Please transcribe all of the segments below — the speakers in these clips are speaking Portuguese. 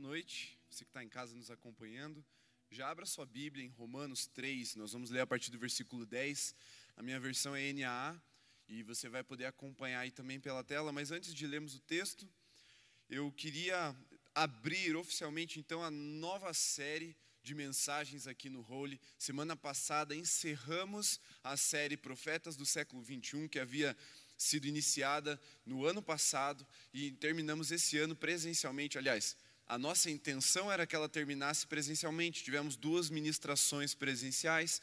Boa noite, você que está em casa nos acompanhando. Já abra sua Bíblia em Romanos 3, nós vamos ler a partir do versículo 10. A minha versão é NAA e você vai poder acompanhar aí também pela tela. Mas antes de lermos o texto, eu queria abrir oficialmente então a nova série de mensagens aqui no Holy. Semana passada encerramos a série Profetas do século 21, que havia sido iniciada no ano passado e terminamos esse ano presencialmente. Aliás, a nossa intenção era que ela terminasse presencialmente. Tivemos duas ministrações presenciais,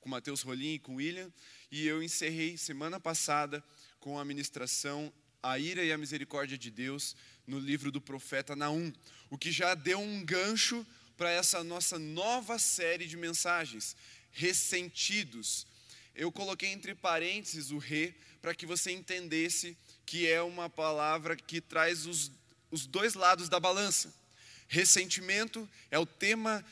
com Mateus Rolim e com William, e eu encerrei semana passada com a ministração A Ira e a Misericórdia de Deus no livro do profeta Naum, o que já deu um gancho para essa nossa nova série de mensagens, Ressentidos. Eu coloquei entre parênteses o re para que você entendesse que é uma palavra que traz os, os dois lados da balança. Ressentimento é o tema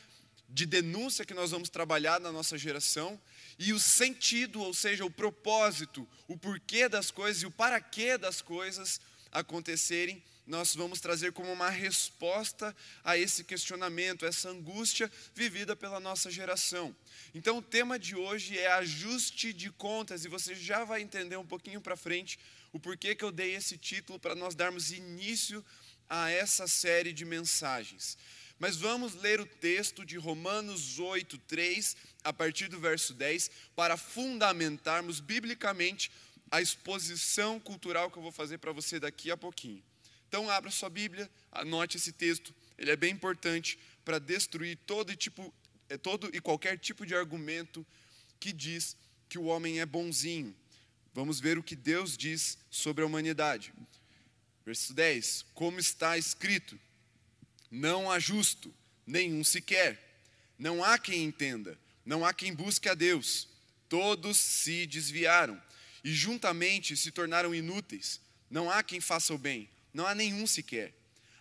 de denúncia que nós vamos trabalhar na nossa geração, e o sentido, ou seja, o propósito, o porquê das coisas e o para quê das coisas acontecerem, nós vamos trazer como uma resposta a esse questionamento, essa angústia vivida pela nossa geração. Então, o tema de hoje é ajuste de contas, e você já vai entender um pouquinho para frente o porquê que eu dei esse título para nós darmos início a essa série de mensagens. Mas vamos ler o texto de Romanos 8, 3, a partir do verso 10, para fundamentarmos biblicamente a exposição cultural que eu vou fazer para você daqui a pouquinho. Então, abra sua Bíblia, anote esse texto, ele é bem importante para destruir todo, tipo, é, todo e qualquer tipo de argumento que diz que o homem é bonzinho. Vamos ver o que Deus diz sobre a humanidade. Verso 10: Como está escrito: Não há justo, nenhum sequer. Não há quem entenda, não há quem busque a Deus. Todos se desviaram e juntamente se tornaram inúteis. Não há quem faça o bem, não há nenhum sequer.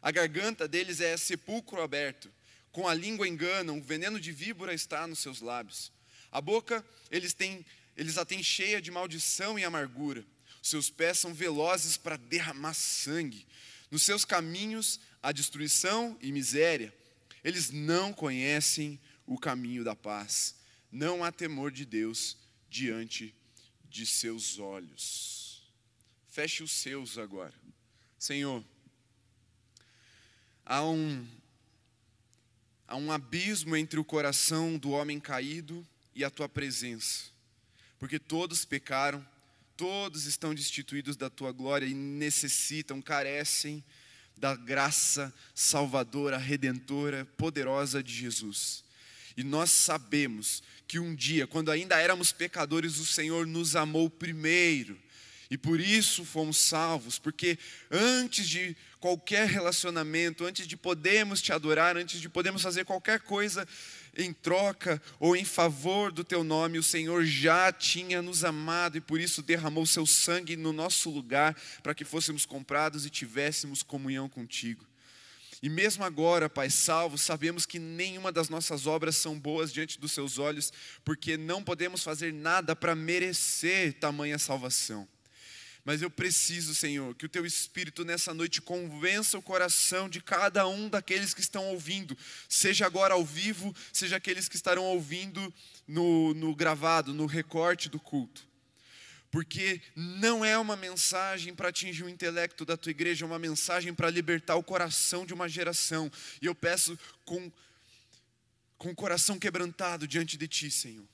A garganta deles é sepulcro aberto, com a língua enganam, o veneno de víbora está nos seus lábios. A boca eles têm, eles a têm cheia de maldição e amargura seus pés são velozes para derramar sangue. Nos seus caminhos há destruição e miséria. Eles não conhecem o caminho da paz. Não há temor de Deus diante de seus olhos. Feche os seus agora. Senhor, há um, há um abismo entre o coração do homem caído e a tua presença, porque todos pecaram Todos estão destituídos da tua glória e necessitam, carecem da graça salvadora, redentora, poderosa de Jesus. E nós sabemos que um dia, quando ainda éramos pecadores, o Senhor nos amou primeiro. E por isso fomos salvos, porque antes de qualquer relacionamento, antes de podermos te adorar, antes de podermos fazer qualquer coisa, em troca ou em favor do teu nome, o Senhor já tinha nos amado e por isso derramou seu sangue no nosso lugar para que fôssemos comprados e tivéssemos comunhão contigo. E mesmo agora, Pai salvo, sabemos que nenhuma das nossas obras são boas diante dos seus olhos, porque não podemos fazer nada para merecer tamanha salvação. Mas eu preciso, Senhor, que o teu Espírito nessa noite convença o coração de cada um daqueles que estão ouvindo, seja agora ao vivo, seja aqueles que estarão ouvindo no, no gravado, no recorte do culto. Porque não é uma mensagem para atingir o intelecto da tua igreja, é uma mensagem para libertar o coração de uma geração. E eu peço com, com o coração quebrantado diante de ti, Senhor,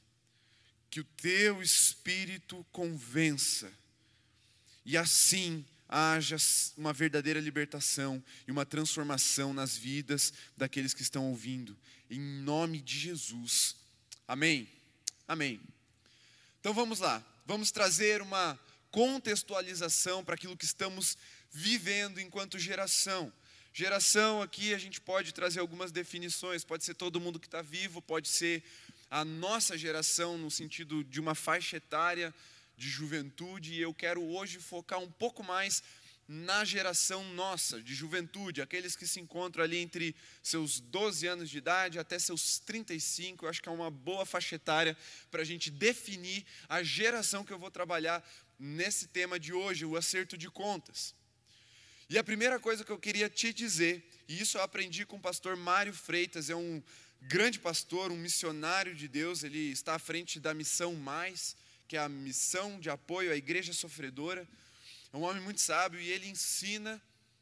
que o teu Espírito convença e assim haja uma verdadeira libertação e uma transformação nas vidas daqueles que estão ouvindo, em nome de Jesus. Amém. Amém. Então vamos lá, vamos trazer uma contextualização para aquilo que estamos vivendo enquanto geração. Geração aqui a gente pode trazer algumas definições, pode ser todo mundo que está vivo, pode ser a nossa geração no sentido de uma faixa etária de juventude, e eu quero hoje focar um pouco mais na geração nossa, de juventude, aqueles que se encontram ali entre seus 12 anos de idade até seus 35, eu acho que é uma boa faixa etária para a gente definir a geração que eu vou trabalhar nesse tema de hoje, o acerto de contas. E a primeira coisa que eu queria te dizer, e isso eu aprendi com o pastor Mário Freitas, é um grande pastor, um missionário de Deus, ele está à frente da Missão Mais, que é a missão de apoio à igreja sofredora. É um homem muito sábio e ele ensina,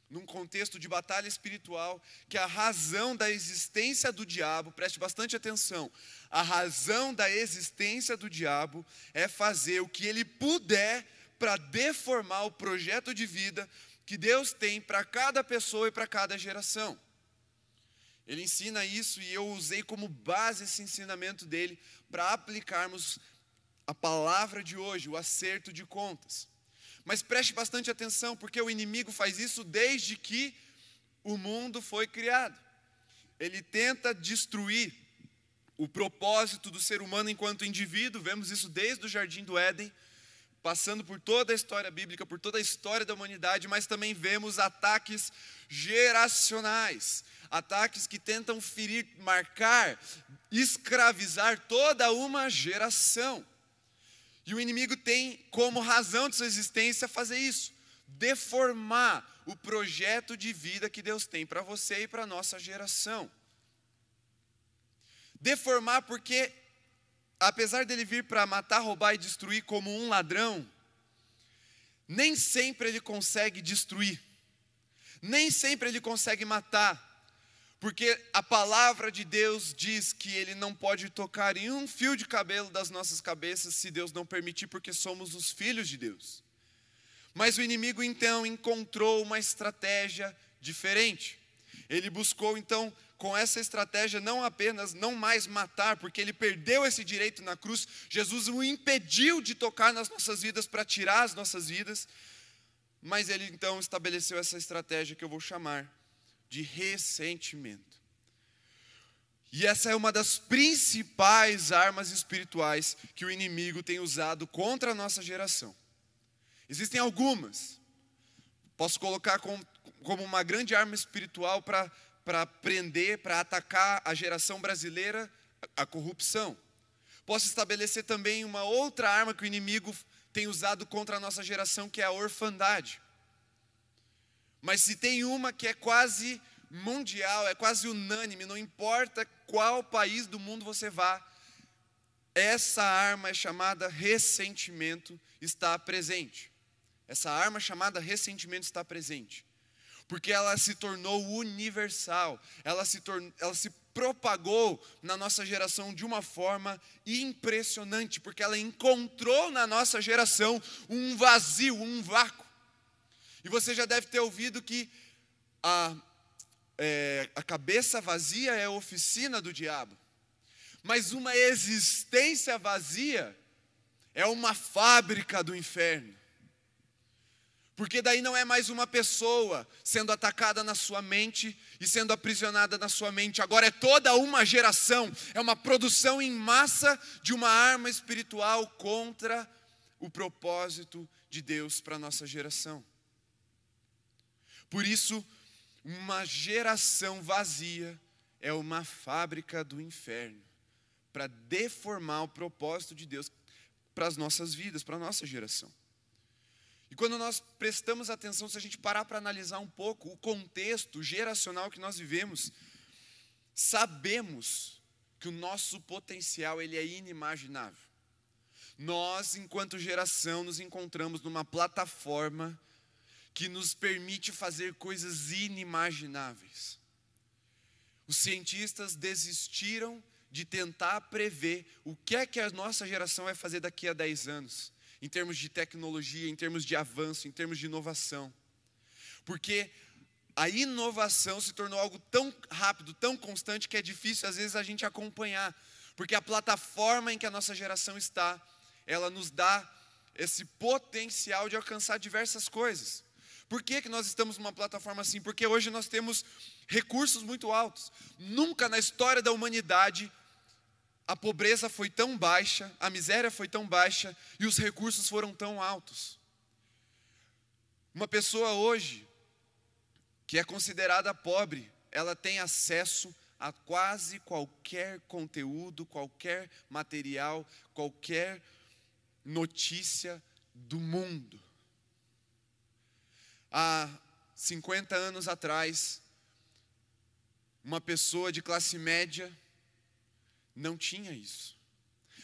num contexto de batalha espiritual, que a razão da existência do diabo, preste bastante atenção, a razão da existência do diabo é fazer o que ele puder para deformar o projeto de vida que Deus tem para cada pessoa e para cada geração. Ele ensina isso e eu usei como base esse ensinamento dele para aplicarmos a palavra de hoje, o acerto de contas. Mas preste bastante atenção, porque o inimigo faz isso desde que o mundo foi criado. Ele tenta destruir o propósito do ser humano enquanto indivíduo, vemos isso desde o jardim do Éden passando por toda a história bíblica, por toda a história da humanidade, mas também vemos ataques geracionais, ataques que tentam ferir, marcar, escravizar toda uma geração. E o inimigo tem como razão de sua existência fazer isso, deformar o projeto de vida que Deus tem para você e para a nossa geração. Deformar porque apesar dele vir para matar, roubar e destruir como um ladrão, nem sempre ele consegue destruir, nem sempre ele consegue matar, porque a palavra de Deus diz que ele não pode tocar em um fio de cabelo das nossas cabeças se Deus não permitir, porque somos os filhos de Deus. Mas o inimigo então encontrou uma estratégia diferente. Ele buscou então com essa estratégia não apenas não mais matar, porque ele perdeu esse direito na cruz, Jesus o impediu de tocar nas nossas vidas para tirar as nossas vidas, mas ele então estabeleceu essa estratégia que eu vou chamar de ressentimento. E essa é uma das principais armas espirituais que o inimigo tem usado contra a nossa geração. Existem algumas. Posso colocar como, uma grande arma espiritual para para prender, para atacar a geração brasileira, a corrupção. Posso estabelecer também uma outra arma que o inimigo tem usado contra a nossa geração, que é a orfandade. Mas se tem uma que é quase mundial, é quase unânime, não importa qual país do mundo você vá, essa arma é chamada ressentimento está presente. Essa arma chamada ressentimento está presente porque ela se tornou universal, ela se, tornou, ela se propagou na nossa geração de uma forma impressionante, porque ela encontrou na nossa geração um vazio, um vácuo. E você já deve ter ouvido que a, é, a cabeça vazia é a oficina do diabo, mas uma existência vazia é uma fábrica do inferno. Porque daí não é mais uma pessoa sendo atacada na sua mente e sendo aprisionada na sua mente. Agora é toda uma geração, é uma produção em massa de uma arma espiritual contra o propósito de Deus para a nossa geração. Por isso, uma geração vazia é uma fábrica do inferno para deformar o propósito de Deus para as nossas vidas, para a nossa geração. E quando nós prestamos atenção, se a gente parar para analisar um pouco o contexto geracional que nós vivemos, sabemos que o nosso potencial ele é inimaginável. Nós, enquanto geração, nos encontramos numa plataforma que nos permite fazer coisas inimagináveis. Os cientistas desistiram de tentar prever o que é que a nossa geração vai fazer daqui a 10 anos em termos de tecnologia, em termos de avanço, em termos de inovação. Porque a inovação se tornou algo tão rápido, tão constante, que é difícil às vezes a gente acompanhar. Porque a plataforma em que a nossa geração está, ela nos dá esse potencial de alcançar diversas coisas. Por que, que nós estamos numa plataforma assim? Porque hoje nós temos recursos muito altos. Nunca na história da humanidade a pobreza foi tão baixa, a miséria foi tão baixa e os recursos foram tão altos. Uma pessoa hoje que é considerada pobre, ela tem acesso a quase qualquer conteúdo, qualquer material, qualquer notícia do mundo. Há 50 anos atrás, uma pessoa de classe média não tinha isso.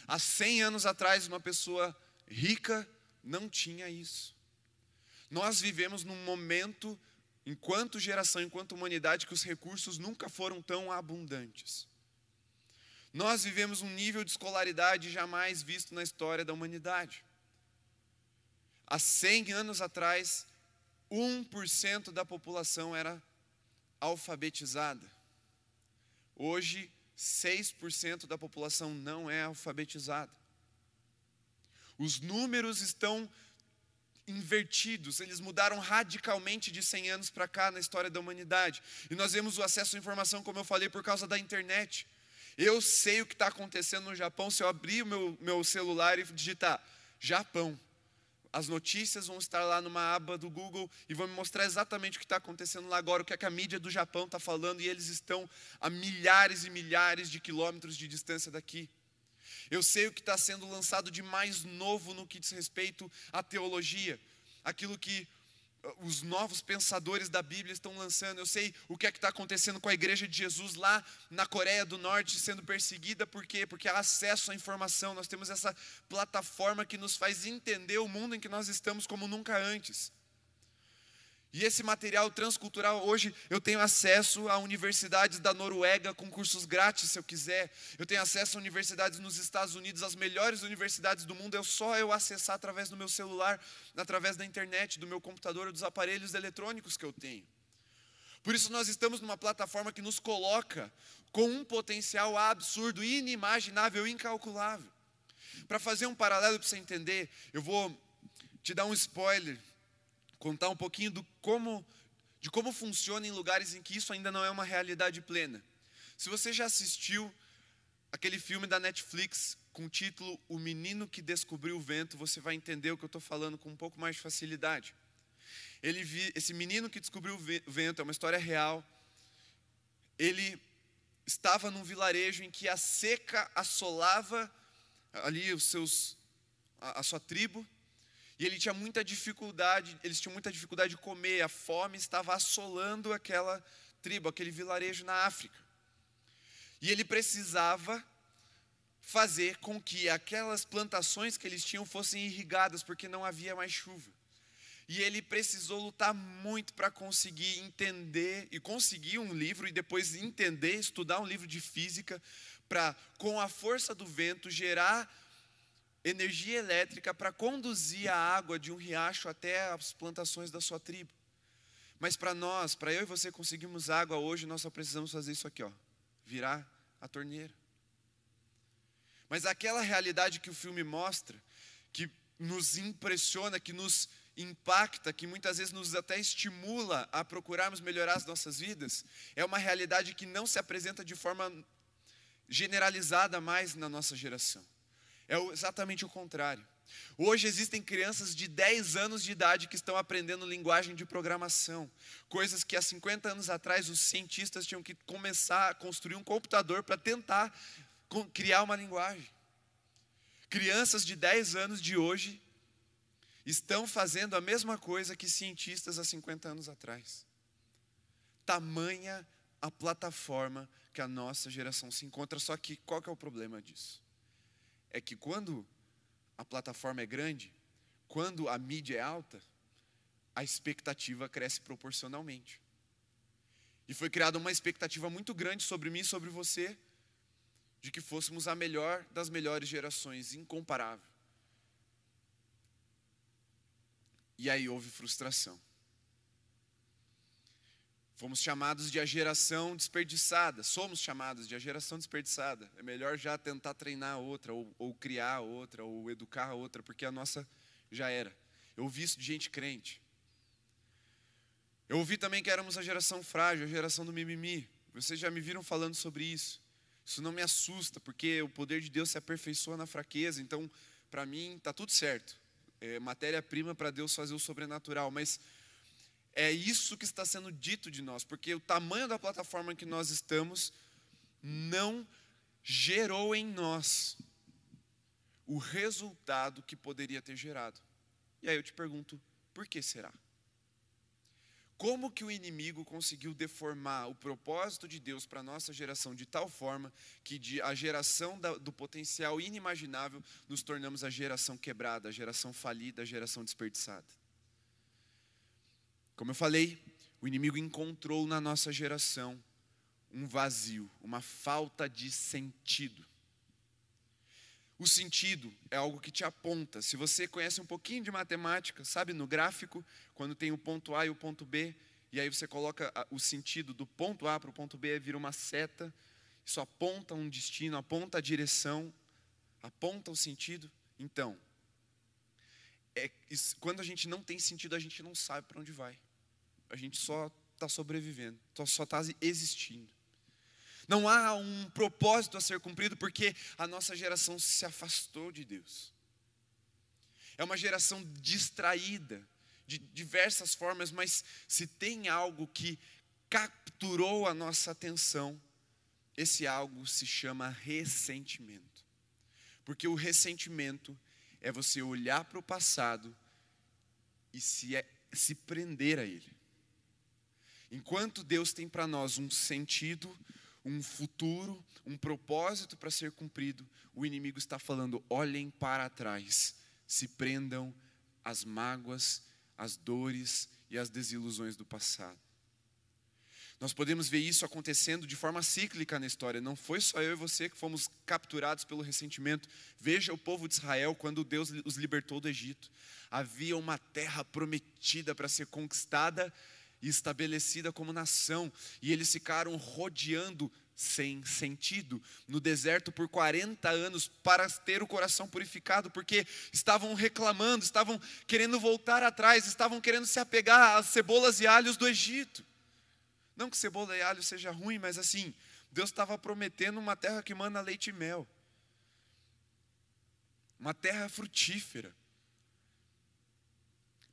Há 100 anos atrás, uma pessoa rica não tinha isso. Nós vivemos num momento, enquanto geração, enquanto humanidade, que os recursos nunca foram tão abundantes. Nós vivemos um nível de escolaridade jamais visto na história da humanidade. Há 100 anos atrás, 1% da população era alfabetizada. Hoje, 6% da população não é alfabetizada. Os números estão invertidos, eles mudaram radicalmente de 100 anos para cá na história da humanidade. E nós vemos o acesso à informação, como eu falei, por causa da internet. Eu sei o que está acontecendo no Japão se eu abrir o meu, meu celular e digitar Japão. As notícias vão estar lá numa aba do Google e vão me mostrar exatamente o que está acontecendo lá agora, o que, é que a mídia do Japão está falando, e eles estão a milhares e milhares de quilômetros de distância daqui. Eu sei o que está sendo lançado de mais novo no que diz respeito à teologia, aquilo que os novos pensadores da Bíblia estão lançando. Eu sei o que é que está acontecendo com a igreja de Jesus lá na Coreia do Norte sendo perseguida, por quê? Porque há acesso à informação. Nós temos essa plataforma que nos faz entender o mundo em que nós estamos como nunca antes. E esse material transcultural, hoje eu tenho acesso a universidades da Noruega com cursos grátis, se eu quiser. Eu tenho acesso a universidades nos Estados Unidos, as melhores universidades do mundo. É só eu acessar através do meu celular, através da internet, do meu computador, dos aparelhos eletrônicos que eu tenho. Por isso, nós estamos numa plataforma que nos coloca com um potencial absurdo, inimaginável, incalculável. Para fazer um paralelo para você entender, eu vou te dar um spoiler contar um pouquinho do como, de como funciona em lugares em que isso ainda não é uma realidade plena. Se você já assistiu aquele filme da Netflix com o título O Menino que Descobriu o Vento, você vai entender o que eu estou falando com um pouco mais de facilidade. Ele vi, esse menino que descobriu o vento é uma história real. Ele estava num vilarejo em que a seca assolava ali os seus, a, a sua tribo, e ele tinha muita dificuldade, eles tinham muita dificuldade de comer, a fome estava assolando aquela tribo, aquele vilarejo na África. E ele precisava fazer com que aquelas plantações que eles tinham fossem irrigadas, porque não havia mais chuva. E ele precisou lutar muito para conseguir entender e conseguir um livro e depois entender, estudar um livro de física para com a força do vento gerar energia elétrica para conduzir a água de um riacho até as plantações da sua tribo. Mas para nós, para eu e você conseguirmos água hoje, nós só precisamos fazer isso aqui, ó, virar a torneira. Mas aquela realidade que o filme mostra, que nos impressiona, que nos impacta, que muitas vezes nos até estimula a procurarmos melhorar as nossas vidas, é uma realidade que não se apresenta de forma generalizada mais na nossa geração. É exatamente o contrário. Hoje existem crianças de 10 anos de idade que estão aprendendo linguagem de programação, coisas que há 50 anos atrás os cientistas tinham que começar a construir um computador para tentar criar uma linguagem. Crianças de 10 anos de hoje estão fazendo a mesma coisa que cientistas há 50 anos atrás. Tamanha a plataforma que a nossa geração se encontra, só que qual que é o problema disso? É que quando a plataforma é grande, quando a mídia é alta, a expectativa cresce proporcionalmente. E foi criada uma expectativa muito grande sobre mim e sobre você, de que fôssemos a melhor das melhores gerações, incomparável. E aí houve frustração. Fomos chamados de a geração desperdiçada, somos chamados de a geração desperdiçada. É melhor já tentar treinar outra, ou, ou criar outra, ou educar outra, porque a nossa já era. Eu ouvi isso de gente crente. Eu ouvi também que éramos a geração frágil, a geração do mimimi. Vocês já me viram falando sobre isso. Isso não me assusta, porque o poder de Deus se aperfeiçoa na fraqueza. Então, para mim, está tudo certo. É matéria-prima para Deus fazer o sobrenatural. Mas é isso que está sendo dito de nós, porque o tamanho da plataforma em que nós estamos não gerou em nós o resultado que poderia ter gerado. E aí eu te pergunto, por que será? Como que o inimigo conseguiu deformar o propósito de Deus para a nossa geração de tal forma que a geração do potencial inimaginável nos tornamos a geração quebrada, a geração falida, a geração desperdiçada? Como eu falei, o inimigo encontrou na nossa geração um vazio, uma falta de sentido. O sentido é algo que te aponta. Se você conhece um pouquinho de matemática, sabe no gráfico, quando tem o ponto A e o ponto B, e aí você coloca o sentido do ponto A para o ponto B, vira uma seta, isso aponta um destino, aponta a direção, aponta o sentido. Então, é, quando a gente não tem sentido, a gente não sabe para onde vai. A gente só está sobrevivendo, só está existindo. Não há um propósito a ser cumprido porque a nossa geração se afastou de Deus. É uma geração distraída de diversas formas, mas se tem algo que capturou a nossa atenção, esse algo se chama ressentimento. Porque o ressentimento é você olhar para o passado e se, é, se prender a ele. Enquanto Deus tem para nós um sentido, um futuro, um propósito para ser cumprido, o inimigo está falando: olhem para trás, se prendam às mágoas, às dores e às desilusões do passado. Nós podemos ver isso acontecendo de forma cíclica na história. Não foi só eu e você que fomos capturados pelo ressentimento. Veja o povo de Israel quando Deus os libertou do Egito. Havia uma terra prometida para ser conquistada, e estabelecida como nação, e eles ficaram rodeando sem sentido no deserto por 40 anos para ter o coração purificado, porque estavam reclamando, estavam querendo voltar atrás, estavam querendo se apegar às cebolas e alhos do Egito. Não que cebola e alho seja ruim, mas assim, Deus estava prometendo uma terra que manda leite e mel. Uma terra frutífera.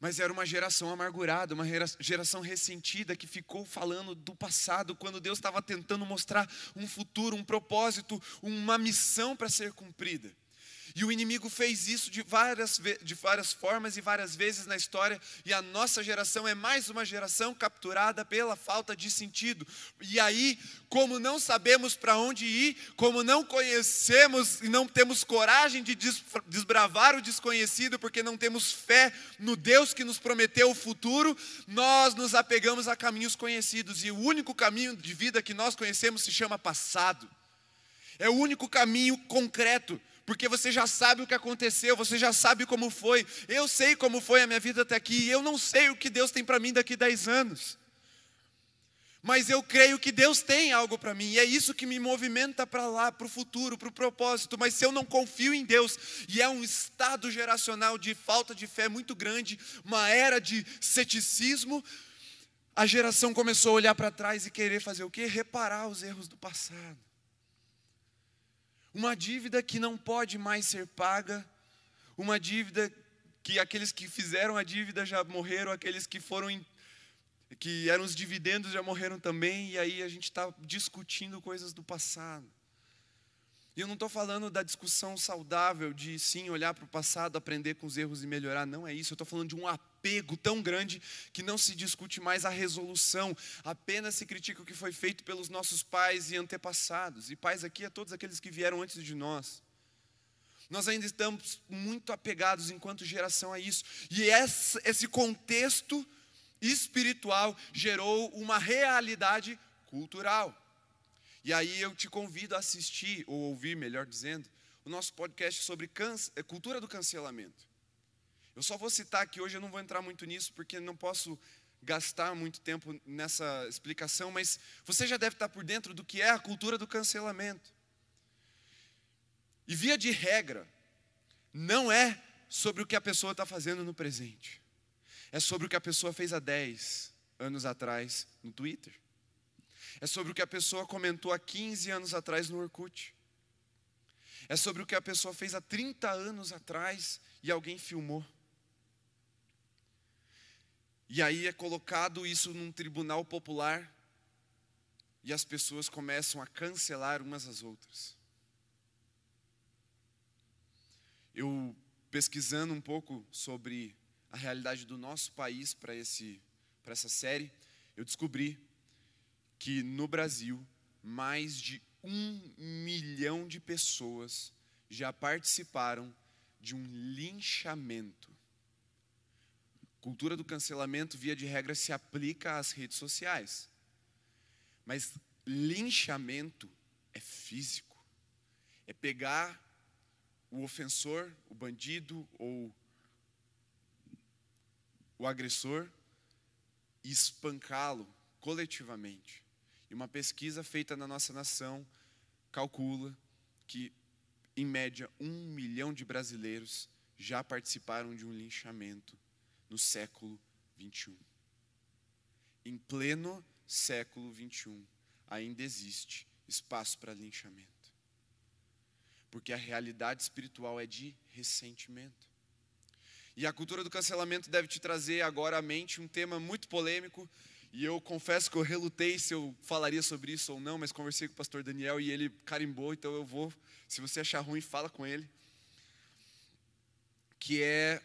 Mas era uma geração amargurada, uma geração ressentida que ficou falando do passado, quando Deus estava tentando mostrar um futuro, um propósito, uma missão para ser cumprida. E o inimigo fez isso de várias, de várias formas e várias vezes na história, e a nossa geração é mais uma geração capturada pela falta de sentido. E aí, como não sabemos para onde ir, como não conhecemos e não temos coragem de desbravar o desconhecido, porque não temos fé no Deus que nos prometeu o futuro, nós nos apegamos a caminhos conhecidos, e o único caminho de vida que nós conhecemos se chama passado. É o único caminho concreto porque você já sabe o que aconteceu, você já sabe como foi. Eu sei como foi a minha vida até aqui, e eu não sei o que Deus tem para mim daqui a 10 anos. Mas eu creio que Deus tem algo para mim, e é isso que me movimenta para lá, para o futuro, para o propósito. Mas se eu não confio em Deus, e é um estado geracional de falta de fé muito grande, uma era de ceticismo, a geração começou a olhar para trás e querer fazer o quê? Reparar os erros do passado. Uma dívida que não pode mais ser paga, uma dívida que aqueles que fizeram a dívida já morreram, aqueles que foram que eram os dividendos já morreram também, e aí a gente está discutindo coisas do passado. E eu não estou falando da discussão saudável de sim olhar para o passado, aprender com os erros e melhorar. Não é isso. Eu estou falando de um apego tão grande que não se discute mais a resolução, apenas se critica o que foi feito pelos nossos pais e antepassados. E pais aqui é todos aqueles que vieram antes de nós. Nós ainda estamos muito apegados enquanto geração a isso. E esse contexto espiritual gerou uma realidade cultural. E aí eu te convido a assistir, ou ouvir, melhor dizendo, o nosso podcast sobre é, cultura do cancelamento. Eu só vou citar aqui hoje, eu não vou entrar muito nisso, porque não posso gastar muito tempo nessa explicação, mas você já deve estar por dentro do que é a cultura do cancelamento. E via de regra, não é sobre o que a pessoa está fazendo no presente, é sobre o que a pessoa fez há 10 anos atrás no Twitter é sobre o que a pessoa comentou há 15 anos atrás no Orkut. É sobre o que a pessoa fez há 30 anos atrás e alguém filmou. E aí é colocado isso num tribunal popular e as pessoas começam a cancelar umas às outras. Eu pesquisando um pouco sobre a realidade do nosso país para esse para essa série, eu descobri que no Brasil mais de um milhão de pessoas já participaram de um linchamento. Cultura do cancelamento, via de regra, se aplica às redes sociais. Mas linchamento é físico. É pegar o ofensor, o bandido ou o agressor e espancá-lo coletivamente. E uma pesquisa feita na nossa nação calcula que, em média, um milhão de brasileiros já participaram de um linchamento no século 21. Em pleno século 21, ainda existe espaço para linchamento. Porque a realidade espiritual é de ressentimento. E a cultura do cancelamento deve te trazer agora à mente um tema muito polêmico. E eu confesso que eu relutei se eu falaria sobre isso ou não, mas conversei com o pastor Daniel e ele carimbou, então eu vou. Se você achar ruim, fala com ele. Que é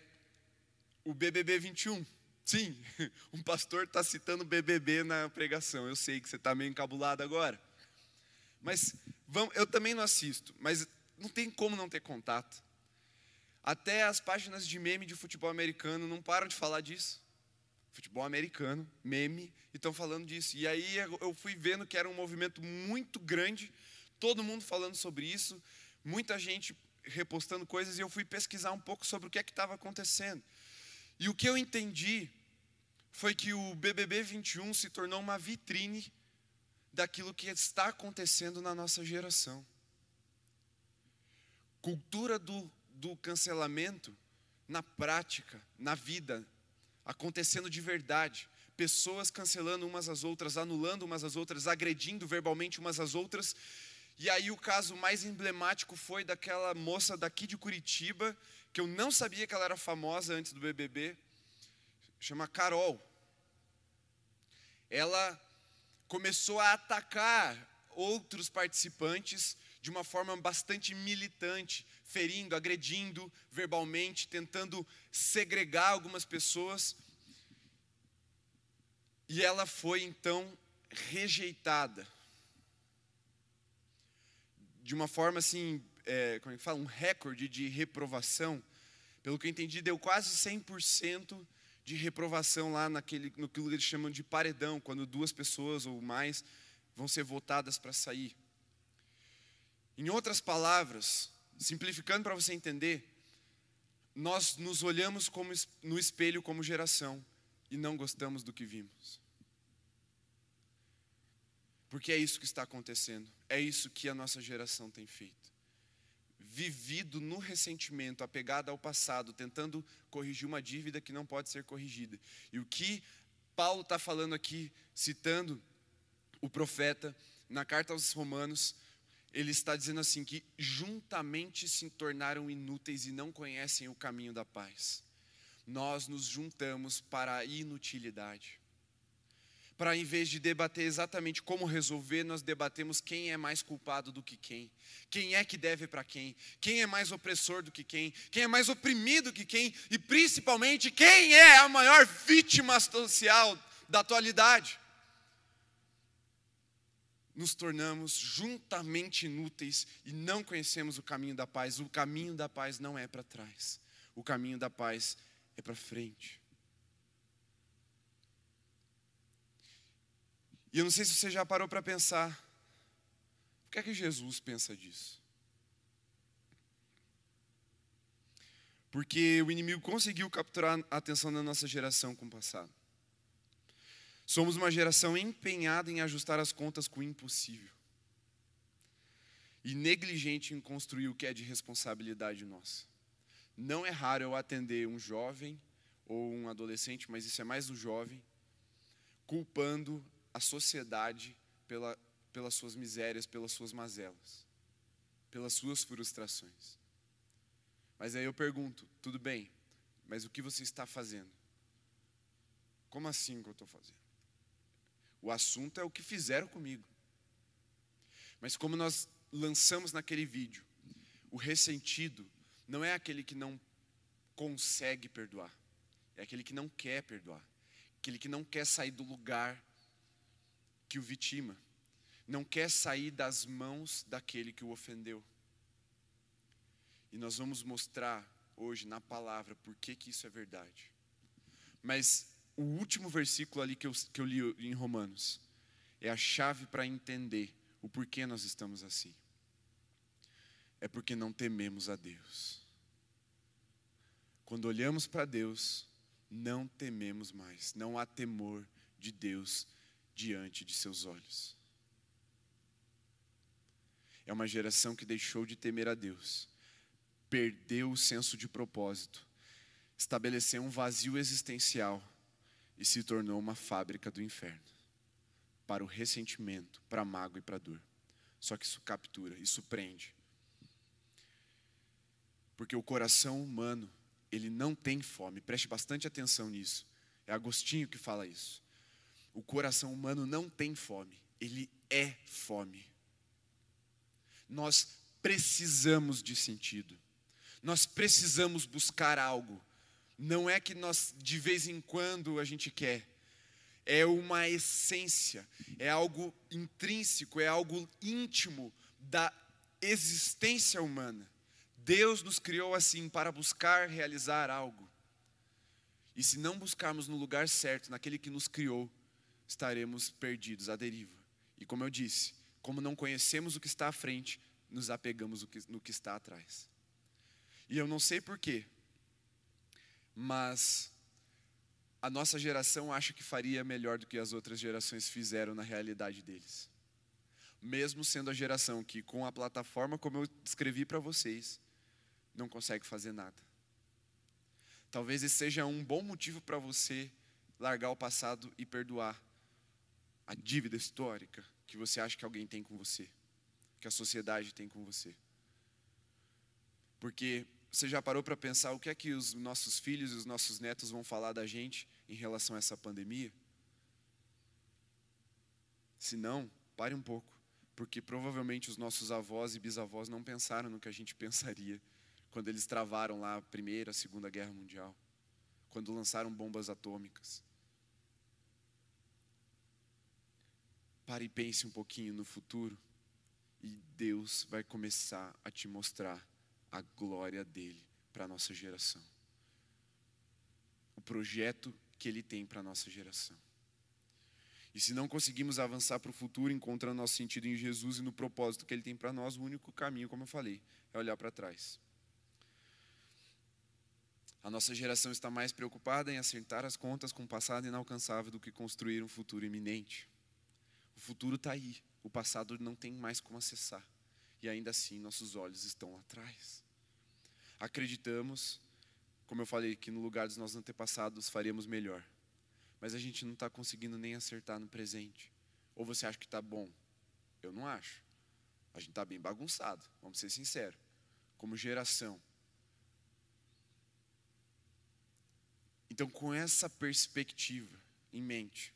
o BBB 21. Sim, um pastor está citando BBB na pregação. Eu sei que você está meio encabulado agora. Mas vamos, eu também não assisto, mas não tem como não ter contato. Até as páginas de meme de futebol americano não param de falar disso. Futebol americano, meme, e estão falando disso. E aí eu fui vendo que era um movimento muito grande, todo mundo falando sobre isso, muita gente repostando coisas, e eu fui pesquisar um pouco sobre o que é que estava acontecendo. E o que eu entendi foi que o BBB 21 se tornou uma vitrine daquilo que está acontecendo na nossa geração. Cultura do do cancelamento na prática, na vida, acontecendo de verdade. Pessoas cancelando umas às outras, anulando umas às outras, agredindo verbalmente umas às outras. E aí o caso mais emblemático foi daquela moça daqui de Curitiba, que eu não sabia que ela era famosa antes do BBB, chama Carol. Ela começou a atacar outros participantes de uma forma bastante militante, ferindo, agredindo verbalmente, tentando segregar algumas pessoas. E ela foi então rejeitada. De uma forma assim, é, como é que fala? Um recorde de reprovação. Pelo que eu entendi, deu quase 100% de reprovação lá naquele, no que eles chamam de paredão, quando duas pessoas ou mais vão ser votadas para sair. Em outras palavras, simplificando para você entender, nós nos olhamos como, no espelho como geração e não gostamos do que vimos. Porque é isso que está acontecendo, é isso que a nossa geração tem feito. Vivido no ressentimento, apegado ao passado, tentando corrigir uma dívida que não pode ser corrigida. E o que Paulo está falando aqui, citando o profeta na carta aos Romanos, ele está dizendo assim: que juntamente se tornaram inúteis e não conhecem o caminho da paz. Nós nos juntamos para a inutilidade. Para em vez de debater exatamente como resolver, nós debatemos quem é mais culpado do que quem, quem é que deve para quem, quem é mais opressor do que quem, quem é mais oprimido que quem, e principalmente quem é a maior vítima social da atualidade nos tornamos juntamente inúteis e não conhecemos o caminho da paz. O caminho da paz não é para trás, o caminho da paz é para frente. E eu não sei se você já parou para pensar, por que é que Jesus pensa disso? Porque o inimigo conseguiu capturar a atenção da nossa geração com o passado. Somos uma geração empenhada em ajustar as contas com o impossível. E negligente em construir o que é de responsabilidade nossa. Não é raro eu atender um jovem ou um adolescente, mas isso é mais um jovem, culpando a sociedade pela, pelas suas misérias, pelas suas mazelas, pelas suas frustrações. Mas aí eu pergunto: tudo bem, mas o que você está fazendo? Como assim que eu estou fazendo? O assunto é o que fizeram comigo. Mas como nós lançamos naquele vídeo, o ressentido não é aquele que não consegue perdoar, é aquele que não quer perdoar. aquele que não quer sair do lugar que o vitima, não quer sair das mãos daquele que o ofendeu. E nós vamos mostrar hoje na palavra por que, que isso é verdade. Mas o último versículo ali que eu, que eu li em Romanos é a chave para entender o porquê nós estamos assim. É porque não tememos a Deus. Quando olhamos para Deus, não tememos mais, não há temor de Deus diante de seus olhos. É uma geração que deixou de temer a Deus, perdeu o senso de propósito, estabeleceu um vazio existencial e se tornou uma fábrica do inferno para o ressentimento, para a mágoa e para a dor. Só que isso captura, isso prende. Porque o coração humano, ele não tem fome. Preste bastante atenção nisso. É Agostinho que fala isso. O coração humano não tem fome, ele é fome. Nós precisamos de sentido. Nós precisamos buscar algo. Não é que nós de vez em quando a gente quer. É uma essência, é algo intrínseco, é algo íntimo da existência humana. Deus nos criou assim para buscar realizar algo. E se não buscarmos no lugar certo, naquele que nos criou, estaremos perdidos à deriva. E como eu disse, como não conhecemos o que está à frente, nos apegamos no que está atrás. E eu não sei porquê, mas a nossa geração acha que faria melhor do que as outras gerações fizeram na realidade deles. Mesmo sendo a geração que, com a plataforma como eu descrevi para vocês, não consegue fazer nada. Talvez esse seja um bom motivo para você largar o passado e perdoar a dívida histórica que você acha que alguém tem com você, que a sociedade tem com você. Porque você já parou para pensar o que é que os nossos filhos e os nossos netos vão falar da gente em relação a essa pandemia? Se não, pare um pouco, porque provavelmente os nossos avós e bisavós não pensaram no que a gente pensaria quando eles travaram lá a Primeira, a Segunda Guerra Mundial, quando lançaram bombas atômicas. Pare e pense um pouquinho no futuro e Deus vai começar a te mostrar a glória dele para a nossa geração. O projeto que ele tem para a nossa geração. E se não conseguimos avançar para o futuro encontrando nosso sentido em Jesus e no propósito que ele tem para nós, o único caminho, como eu falei, é olhar para trás. A nossa geração está mais preocupada em acertar as contas com o passado inalcançável do que construir um futuro iminente. O futuro está aí, o passado não tem mais como acessar. E ainda assim, nossos olhos estão atrás. Acreditamos, como eu falei, que no lugar dos nossos antepassados faríamos melhor. Mas a gente não está conseguindo nem acertar no presente. Ou você acha que está bom? Eu não acho. A gente está bem bagunçado, vamos ser sinceros. Como geração. Então, com essa perspectiva em mente,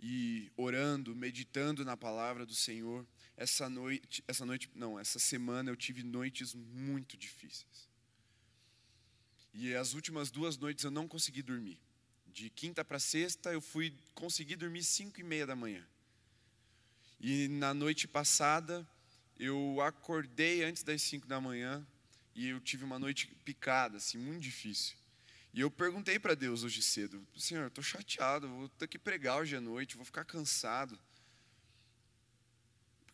e orando, meditando na palavra do Senhor, essa noite, essa noite, não, essa semana eu tive noites muito difíceis. E as últimas duas noites eu não consegui dormir. De quinta para sexta eu fui conseguir dormir cinco e meia da manhã. E na noite passada eu acordei antes das cinco da manhã e eu tive uma noite picada, assim, muito difícil. E eu perguntei para Deus hoje cedo, Senhor, estou chateado, vou ter que pregar hoje à noite, vou ficar cansado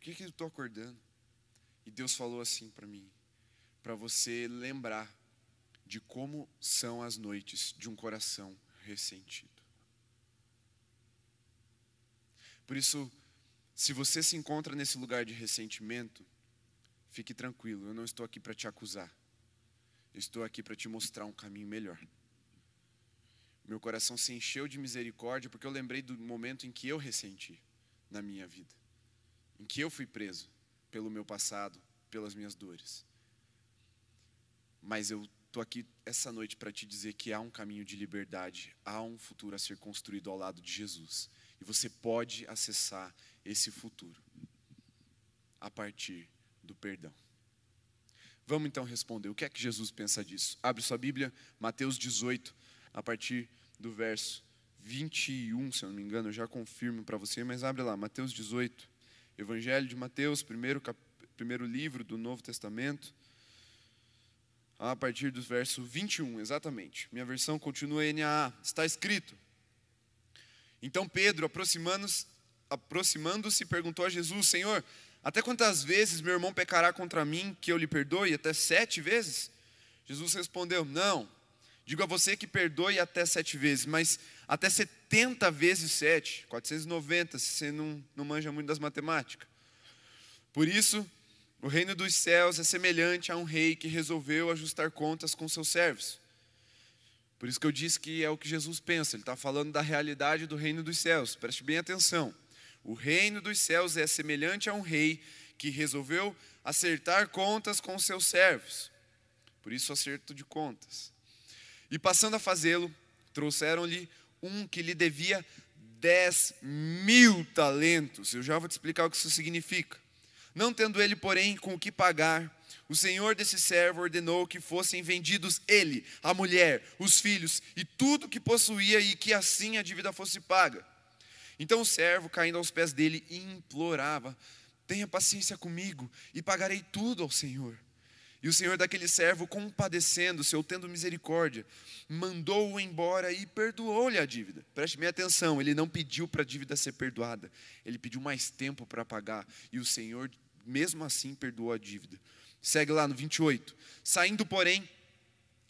que, que eu estou acordando? E Deus falou assim para mim, para você lembrar de como são as noites de um coração ressentido. Por isso, se você se encontra nesse lugar de ressentimento, fique tranquilo, eu não estou aqui para te acusar. Eu estou aqui para te mostrar um caminho melhor. Meu coração se encheu de misericórdia porque eu lembrei do momento em que eu ressenti na minha vida em que eu fui preso pelo meu passado, pelas minhas dores. Mas eu estou aqui essa noite para te dizer que há um caminho de liberdade, há um futuro a ser construído ao lado de Jesus. E você pode acessar esse futuro a partir do perdão. Vamos então responder. O que é que Jesus pensa disso? Abre sua Bíblia, Mateus 18, a partir do verso 21, se eu não me engano, eu já confirmo para você, mas abre lá, Mateus 18. Evangelho de Mateus, primeiro, cap... primeiro livro do Novo Testamento, a partir do verso 21, exatamente. Minha versão continua NAA. Está escrito: Então Pedro, aproximando-se, aproximando-se, perguntou a Jesus: Senhor, até quantas vezes meu irmão pecará contra mim que eu lhe perdoe? Até sete vezes? Jesus respondeu: Não, digo a você que perdoe até sete vezes, mas até setenta vezes sete, 490, se você não, não manja muito das matemáticas. Por isso, o reino dos céus é semelhante a um rei que resolveu ajustar contas com seus servos. Por isso que eu disse que é o que Jesus pensa, ele está falando da realidade do reino dos céus, preste bem atenção. O reino dos céus é semelhante a um rei que resolveu acertar contas com seus servos. Por isso, acerto de contas. E passando a fazê-lo, trouxeram-lhe um que lhe devia dez mil talentos. Eu já vou te explicar o que isso significa. Não tendo ele, porém, com o que pagar, o senhor desse servo ordenou que fossem vendidos ele, a mulher, os filhos e tudo que possuía, e que assim a dívida fosse paga. Então o servo, caindo aos pés dele, implorava: Tenha paciência comigo e pagarei tudo ao Senhor. E o senhor daquele servo, compadecendo-se ou tendo misericórdia, mandou-o embora e perdoou-lhe a dívida. Preste bem atenção, ele não pediu para a dívida ser perdoada, ele pediu mais tempo para pagar. E o senhor, mesmo assim, perdoou a dívida. Segue lá no 28. Saindo, porém,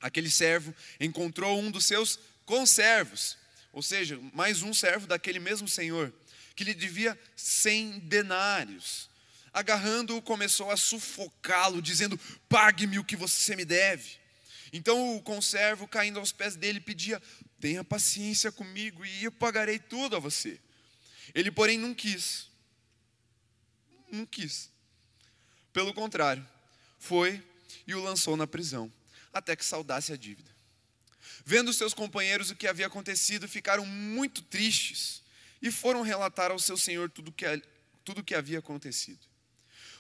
aquele servo encontrou um dos seus conservos, ou seja, mais um servo daquele mesmo senhor, que lhe devia cem denários agarrando-o, começou a sufocá-lo, dizendo: Pague-me o que você me deve. Então o conservo, caindo aos pés dele, pedia: Tenha paciência comigo e eu pagarei tudo a você. Ele, porém, não quis. Não quis. Pelo contrário, foi e o lançou na prisão, até que saudasse a dívida. Vendo seus companheiros o que havia acontecido, ficaram muito tristes e foram relatar ao seu senhor tudo que, tudo que havia acontecido.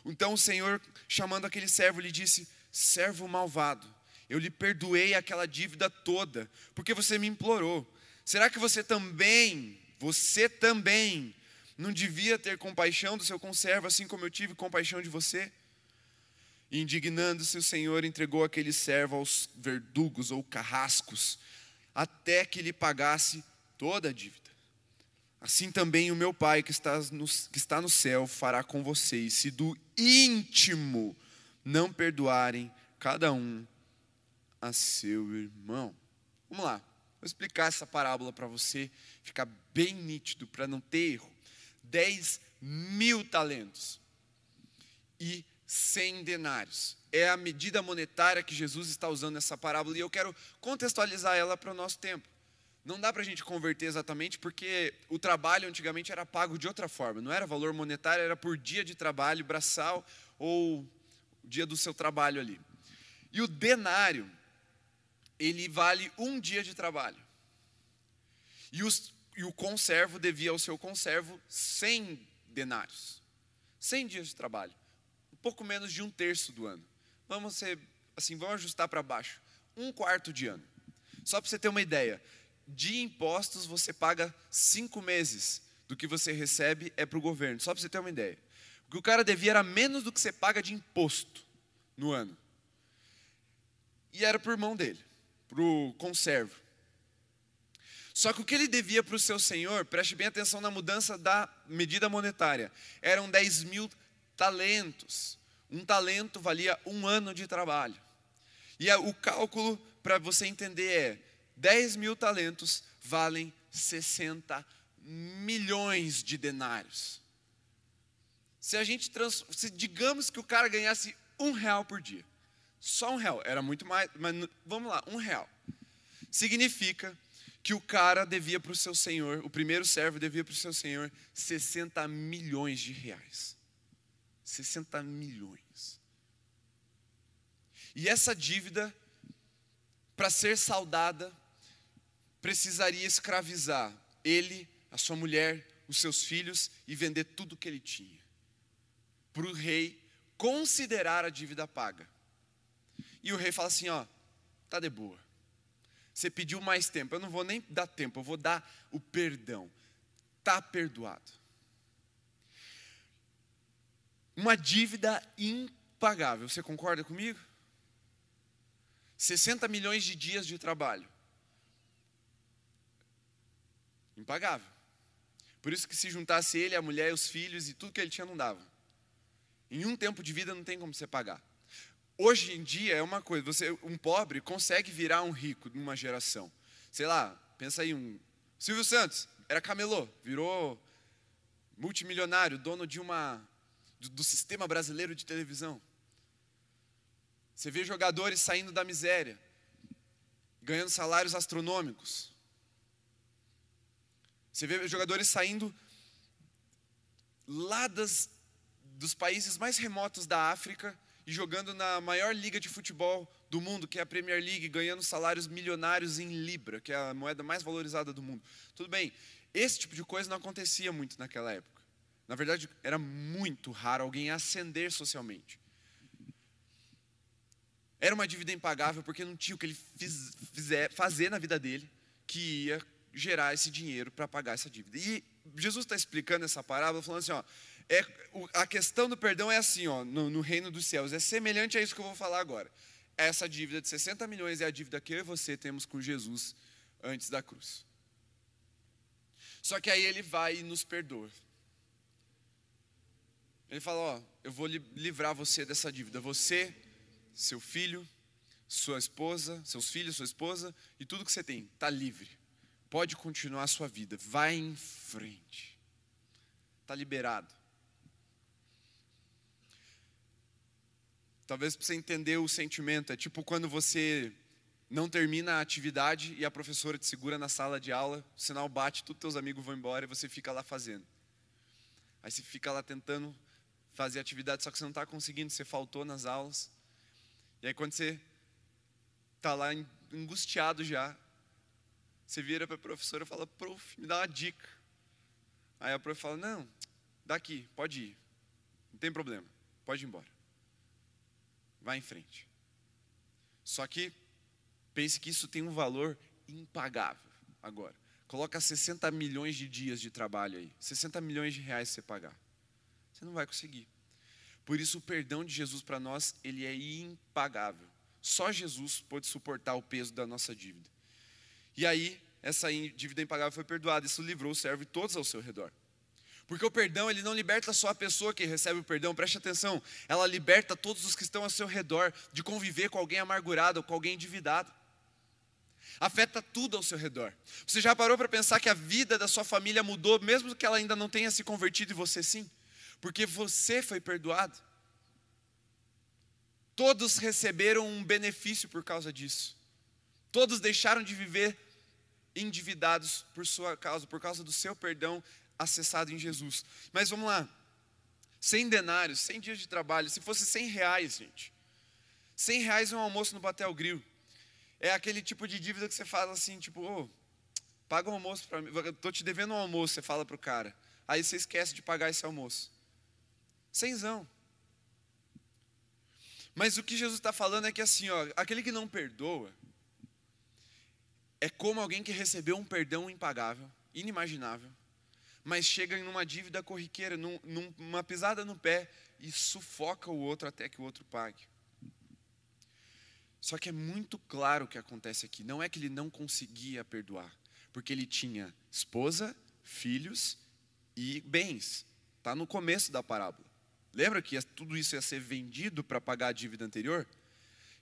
Então o Senhor, chamando aquele servo, lhe disse: Servo malvado, eu lhe perdoei aquela dívida toda, porque você me implorou. Será que você também, você também, não devia ter compaixão do seu conservo, assim como eu tive compaixão de você? Indignando-se, o Senhor entregou aquele servo aos verdugos ou carrascos, até que lhe pagasse toda a dívida. Assim também o meu Pai que está, no, que está no céu fará com vocês, se do íntimo não perdoarem cada um a seu irmão. Vamos lá, vou explicar essa parábola para você ficar bem nítido, para não ter erro. Dez mil talentos e cem denários. É a medida monetária que Jesus está usando nessa parábola e eu quero contextualizar ela para o nosso tempo. Não dá para a gente converter exatamente porque o trabalho antigamente era pago de outra forma. Não era valor monetário, era por dia de trabalho, braçal ou dia do seu trabalho ali. E o denário, ele vale um dia de trabalho. E, os, e o conservo devia ao seu conservo 100 denários. 100 dias de trabalho. Um pouco menos de um terço do ano. Vamos ser, assim, vamos ajustar para baixo. Um quarto de ano. Só para você ter uma ideia de impostos você paga cinco meses do que você recebe é para o governo, só para você ter uma ideia. O que o cara devia era menos do que você paga de imposto no ano. E era para o irmão dele, para o conservo. Só que o que ele devia para o seu senhor, preste bem atenção na mudança da medida monetária, eram 10 mil talentos. Um talento valia um ano de trabalho. E o cálculo, para você entender, é 10 mil talentos valem 60 milhões de denários. Se a gente trans, se digamos que o cara ganhasse um real por dia, só um real, era muito mais, mas vamos lá, um real. Significa que o cara devia para o seu senhor, o primeiro servo devia para o seu senhor 60 milhões de reais. 60 milhões. E essa dívida, para ser saudada, precisaria escravizar ele, a sua mulher, os seus filhos e vender tudo que ele tinha. Para o rei considerar a dívida paga. E o rei fala assim: ó, tá de boa. Você pediu mais tempo, eu não vou nem dar tempo, eu vou dar o perdão. Está perdoado. Uma dívida impagável, você concorda comigo? 60 milhões de dias de trabalho. Impagável. Por isso que se juntasse ele, a mulher, os filhos e tudo que ele tinha não dava. Em um tempo de vida não tem como você pagar. Hoje em dia é uma coisa, você, um pobre consegue virar um rico numa geração. Sei lá, pensa aí um Silvio Santos era camelô, virou multimilionário, dono de uma do, do sistema brasileiro de televisão. Você vê jogadores saindo da miséria, ganhando salários astronômicos. Você vê jogadores saindo lá das, dos países mais remotos da África e jogando na maior liga de futebol do mundo, que é a Premier League, ganhando salários milionários em Libra, que é a moeda mais valorizada do mundo. Tudo bem, esse tipo de coisa não acontecia muito naquela época. Na verdade, era muito raro alguém ascender socialmente. Era uma dívida impagável porque não tinha o que ele fiz, fizer, fazer na vida dele que ia gerar esse dinheiro para pagar essa dívida. E Jesus está explicando essa parábola falando assim, ó, é, a questão do perdão é assim, ó, no, no, reino dos céus, é semelhante a isso que eu vou falar agora. Essa dívida de 60 milhões é a dívida que eu e você temos com Jesus antes da cruz. Só que aí ele vai e nos perdoa. Ele fala: Ó, eu vou livrar você dessa dívida. Você, seu filho, sua esposa, seus filhos, sua esposa e tudo que você tem, está livre. Pode continuar a sua vida. Vai em frente. Está liberado. Talvez para você entender o sentimento, é tipo quando você não termina a atividade e a professora te segura na sala de aula, o sinal bate, todos teus amigos vão embora e você fica lá fazendo. Aí você fica lá tentando fazer atividade, só que você não está conseguindo, você faltou nas aulas. E aí quando você está lá angustiado já, você vira para a professora e fala, prof, me dá uma dica. Aí a prof fala, não, daqui, pode ir, não tem problema, pode ir embora vá em frente. Só que pense que isso tem um valor impagável agora. Coloca 60 milhões de dias de trabalho aí, 60 milhões de reais você pagar. Você não vai conseguir. Por isso o perdão de Jesus para nós, ele é impagável. Só Jesus pode suportar o peso da nossa dívida. E aí, essa dívida impagável foi perdoada. Isso livrou o servo e todos ao seu redor. Porque o perdão, ele não liberta só a pessoa que recebe o perdão, preste atenção, ela liberta todos os que estão ao seu redor de conviver com alguém amargurado ou com alguém endividado. Afeta tudo ao seu redor. Você já parou para pensar que a vida da sua família mudou, mesmo que ela ainda não tenha se convertido e você sim? Porque você foi perdoado. Todos receberam um benefício por causa disso. Todos deixaram de viver endividados por sua causa, por causa do seu perdão acessado em Jesus. Mas vamos lá. 100 denários, 100 dias de trabalho, se fosse 100 reais, gente. 100 reais é um almoço no Batel Grill. É aquele tipo de dívida que você fala assim, tipo, oh, paga um almoço para mim, estou te devendo um almoço, você fala para o cara. Aí você esquece de pagar esse almoço. Cenzão. Mas o que Jesus está falando é que assim, ó, aquele que não perdoa é como alguém que recebeu um perdão impagável, inimaginável, mas chega em uma dívida corriqueira, num, numa pisada no pé e sufoca o outro até que o outro pague. Só que é muito claro o que acontece aqui. Não é que ele não conseguia perdoar, porque ele tinha esposa, filhos e bens. Está no começo da parábola. Lembra que tudo isso ia ser vendido para pagar a dívida anterior?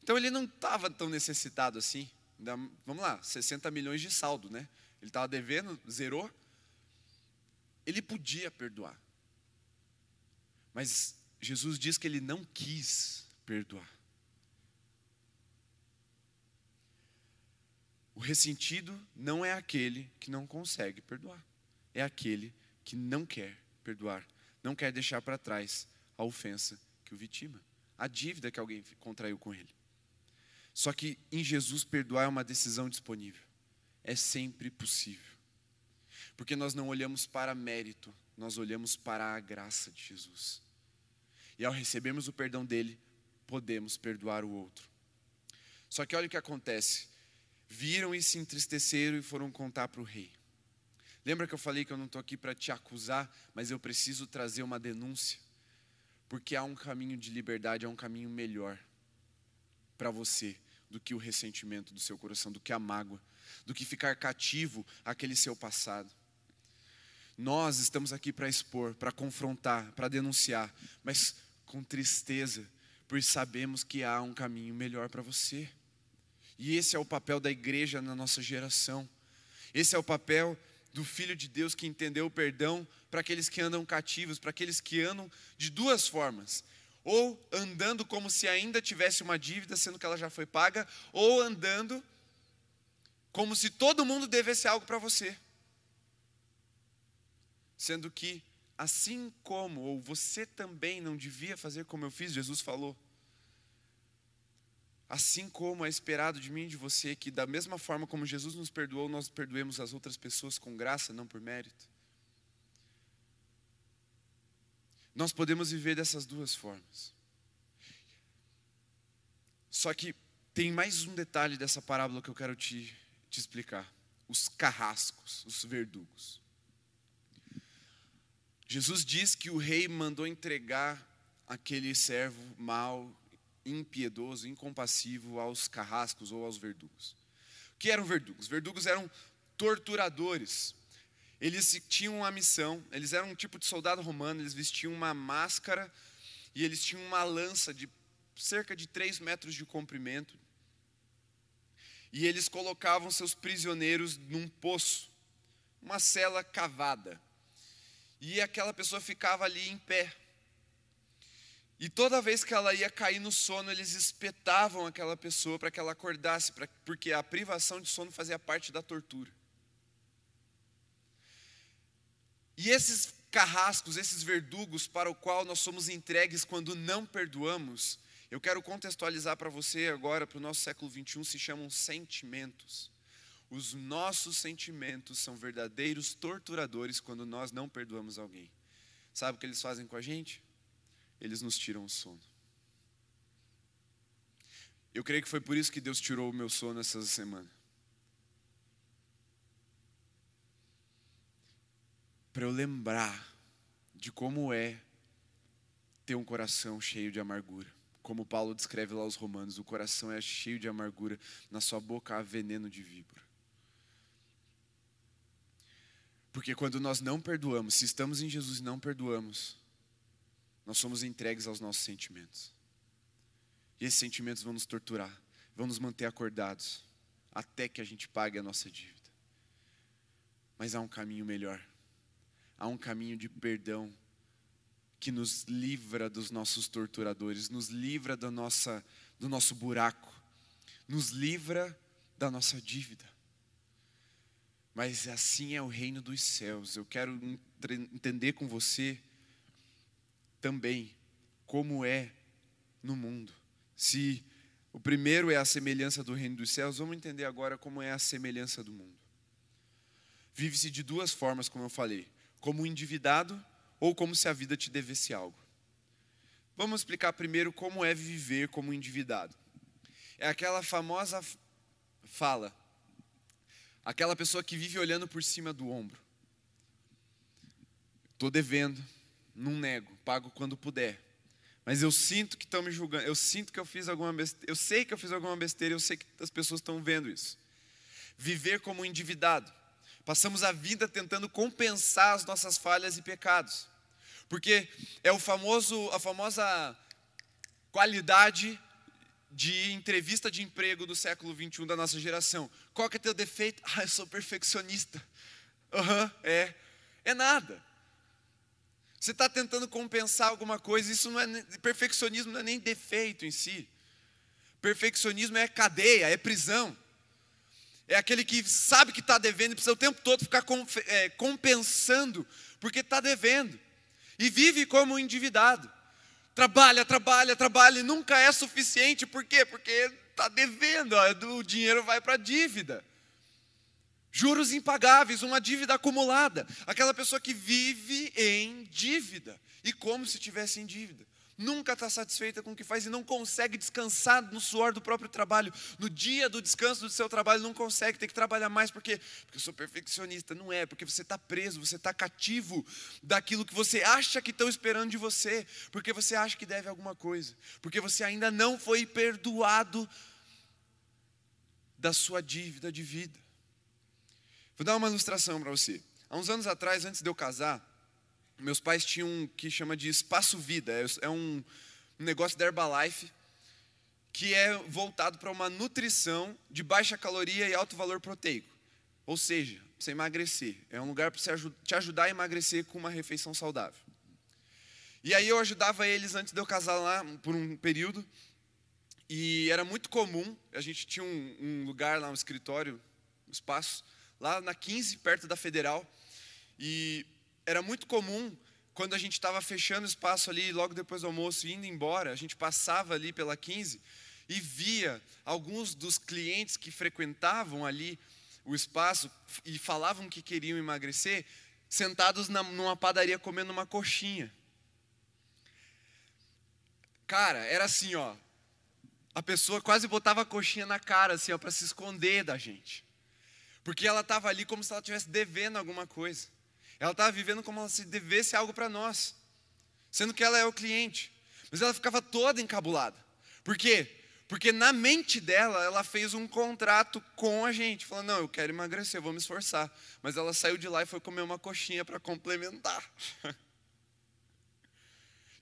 Então ele não estava tão necessitado assim. Vamos lá, 60 milhões de saldo, né? Ele estava devendo, zerou, ele podia perdoar. Mas Jesus diz que ele não quis perdoar. O ressentido não é aquele que não consegue perdoar, é aquele que não quer perdoar, não quer deixar para trás a ofensa que o vitima, a dívida que alguém contraiu com ele. Só que em Jesus perdoar é uma decisão disponível, é sempre possível. Porque nós não olhamos para mérito, nós olhamos para a graça de Jesus. E ao recebermos o perdão dele, podemos perdoar o outro. Só que olha o que acontece. viram e se entristeceram e foram contar para o rei. Lembra que eu falei que eu não estou aqui para te acusar, mas eu preciso trazer uma denúncia? Porque há um caminho de liberdade, há um caminho melhor para você do que o ressentimento do seu coração, do que a mágoa, do que ficar cativo àquele seu passado. Nós estamos aqui para expor, para confrontar, para denunciar, mas com tristeza, pois sabemos que há um caminho melhor para você. E esse é o papel da igreja na nossa geração. Esse é o papel do Filho de Deus que entendeu o perdão para aqueles que andam cativos, para aqueles que andam de duas formas: ou andando como se ainda tivesse uma dívida, sendo que ela já foi paga, ou andando como se todo mundo devesse algo para você. Sendo que, assim como, ou você também não devia fazer como eu fiz, Jesus falou. Assim como é esperado de mim e de você que, da mesma forma como Jesus nos perdoou, nós perdoemos as outras pessoas com graça, não por mérito. Nós podemos viver dessas duas formas. Só que tem mais um detalhe dessa parábola que eu quero te, te explicar: os carrascos, os verdugos. Jesus diz que o rei mandou entregar aquele servo mau, impiedoso, incompassivo aos carrascos ou aos verdugos. O que eram verdugos? Verdugos eram torturadores. Eles tinham uma missão, eles eram um tipo de soldado romano, eles vestiam uma máscara e eles tinham uma lança de cerca de 3 metros de comprimento. E eles colocavam seus prisioneiros num poço, uma cela cavada e aquela pessoa ficava ali em pé. E toda vez que ela ia cair no sono, eles espetavam aquela pessoa para que ela acordasse, pra, porque a privação de sono fazia parte da tortura. E esses carrascos, esses verdugos para o qual nós somos entregues quando não perdoamos, eu quero contextualizar para você agora, para o nosso século 21, se chamam sentimentos. Os nossos sentimentos são verdadeiros torturadores quando nós não perdoamos alguém. Sabe o que eles fazem com a gente? Eles nos tiram o sono. Eu creio que foi por isso que Deus tirou o meu sono essa semana. Para eu lembrar de como é ter um coração cheio de amargura. Como Paulo descreve lá aos Romanos, o coração é cheio de amargura, na sua boca há veneno de víbora. Porque quando nós não perdoamos, se estamos em Jesus e não perdoamos, nós somos entregues aos nossos sentimentos. E esses sentimentos vão nos torturar, vão nos manter acordados, até que a gente pague a nossa dívida. Mas há um caminho melhor, há um caminho de perdão que nos livra dos nossos torturadores, nos livra da nossa, do nosso buraco, nos livra da nossa dívida. Mas assim é o reino dos céus. Eu quero entender com você também como é no mundo. Se o primeiro é a semelhança do reino dos céus, vamos entender agora como é a semelhança do mundo. Vive-se de duas formas, como eu falei: como endividado ou como se a vida te devesse algo. Vamos explicar primeiro como é viver como endividado. É aquela famosa fala: Aquela pessoa que vive olhando por cima do ombro. Estou devendo, não nego, pago quando puder. Mas eu sinto que estão me julgando, eu sinto que eu fiz alguma besteira, eu sei que eu fiz alguma besteira, eu sei que as pessoas estão vendo isso. Viver como endividado. Passamos a vida tentando compensar as nossas falhas e pecados. Porque é o famoso, a famosa qualidade de entrevista de emprego do século 21 da nossa geração. Qual que é teu defeito? Ah, eu sou perfeccionista. Aham, uhum, é. É nada. Você está tentando compensar alguma coisa, isso não é perfeccionismo não é nem defeito em si. Perfeccionismo é cadeia, é prisão. É aquele que sabe que está devendo e precisa o tempo todo ficar é, compensando, porque está devendo. E vive como endividado. Trabalha, trabalha, trabalha e nunca é suficiente. Por quê? Porque está devendo, ó, o dinheiro vai para a dívida. Juros impagáveis, uma dívida acumulada. Aquela pessoa que vive em dívida. E como se tivesse em dívida. Nunca está satisfeita com o que faz e não consegue descansar no suor do próprio trabalho. No dia do descanso do seu trabalho, não consegue, tem que trabalhar mais, por quê? Porque eu sou perfeccionista. Não é, porque você está preso, você está cativo daquilo que você acha que estão esperando de você, porque você acha que deve alguma coisa, porque você ainda não foi perdoado da sua dívida de vida. Vou dar uma ilustração para você. Há uns anos atrás, antes de eu casar, meus pais tinham um que chama de Espaço Vida, é, é um negócio da Herbalife que é voltado para uma nutrição de baixa caloria e alto valor proteico. Ou seja, para você emagrecer. É um lugar para te ajudar a emagrecer com uma refeição saudável. E aí eu ajudava eles antes de eu casar lá por um período. E era muito comum, a gente tinha um, um lugar lá, um escritório, um espaço, lá na 15, perto da Federal. E era muito comum quando a gente estava fechando o espaço ali, logo depois do almoço, indo embora, a gente passava ali pela 15 e via alguns dos clientes que frequentavam ali o espaço e falavam que queriam emagrecer, sentados na, numa padaria comendo uma coxinha. Cara, era assim, ó. A pessoa quase botava a coxinha na cara, assim, para se esconder da gente. Porque ela estava ali como se ela estivesse devendo alguma coisa. Ela estava vivendo como se devesse algo para nós, sendo que ela é o cliente. Mas ela ficava toda encabulada. Por quê? Porque na mente dela, ela fez um contrato com a gente, falando: não, eu quero emagrecer, eu vou me esforçar. Mas ela saiu de lá e foi comer uma coxinha para complementar.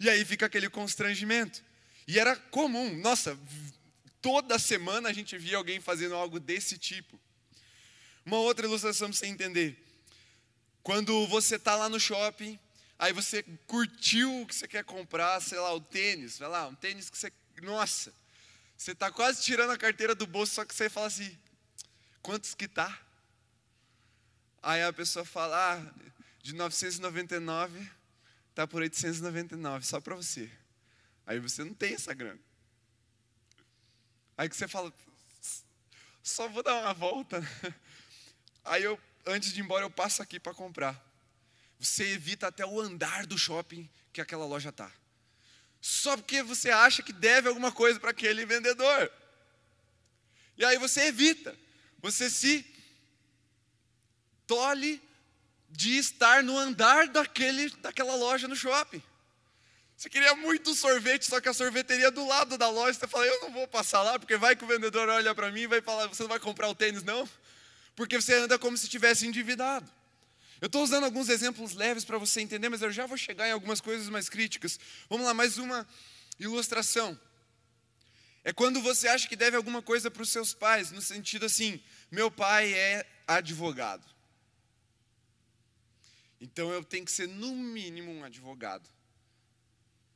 e aí fica aquele constrangimento. E era comum, nossa, toda semana a gente via alguém fazendo algo desse tipo. Uma outra ilustração para você entender. Quando você está lá no shopping, aí você curtiu o que você quer comprar, sei lá, o tênis, sei lá, um tênis que você. Nossa, você está quase tirando a carteira do bolso, só que você fala assim: quantos que tá? Aí a pessoa fala: ah, de 999 tá por 899, só para você. Aí você não tem essa grana. Aí que você fala: só vou dar uma volta. Aí eu antes de ir embora eu passo aqui para comprar. Você evita até o andar do shopping que aquela loja está. Só porque você acha que deve alguma coisa para aquele vendedor. E aí você evita. Você se tolhe de estar no andar daquele, daquela loja no shopping. Você queria muito sorvete, só que a sorveteria do lado da loja. Você fala, eu não vou passar lá, porque vai que o vendedor olha para mim e vai falar, você não vai comprar o tênis, não? Porque você anda como se estivesse endividado. Eu estou usando alguns exemplos leves para você entender, mas eu já vou chegar em algumas coisas mais críticas. Vamos lá, mais uma ilustração. É quando você acha que deve alguma coisa para os seus pais, no sentido assim: meu pai é advogado. Então eu tenho que ser, no mínimo, um advogado.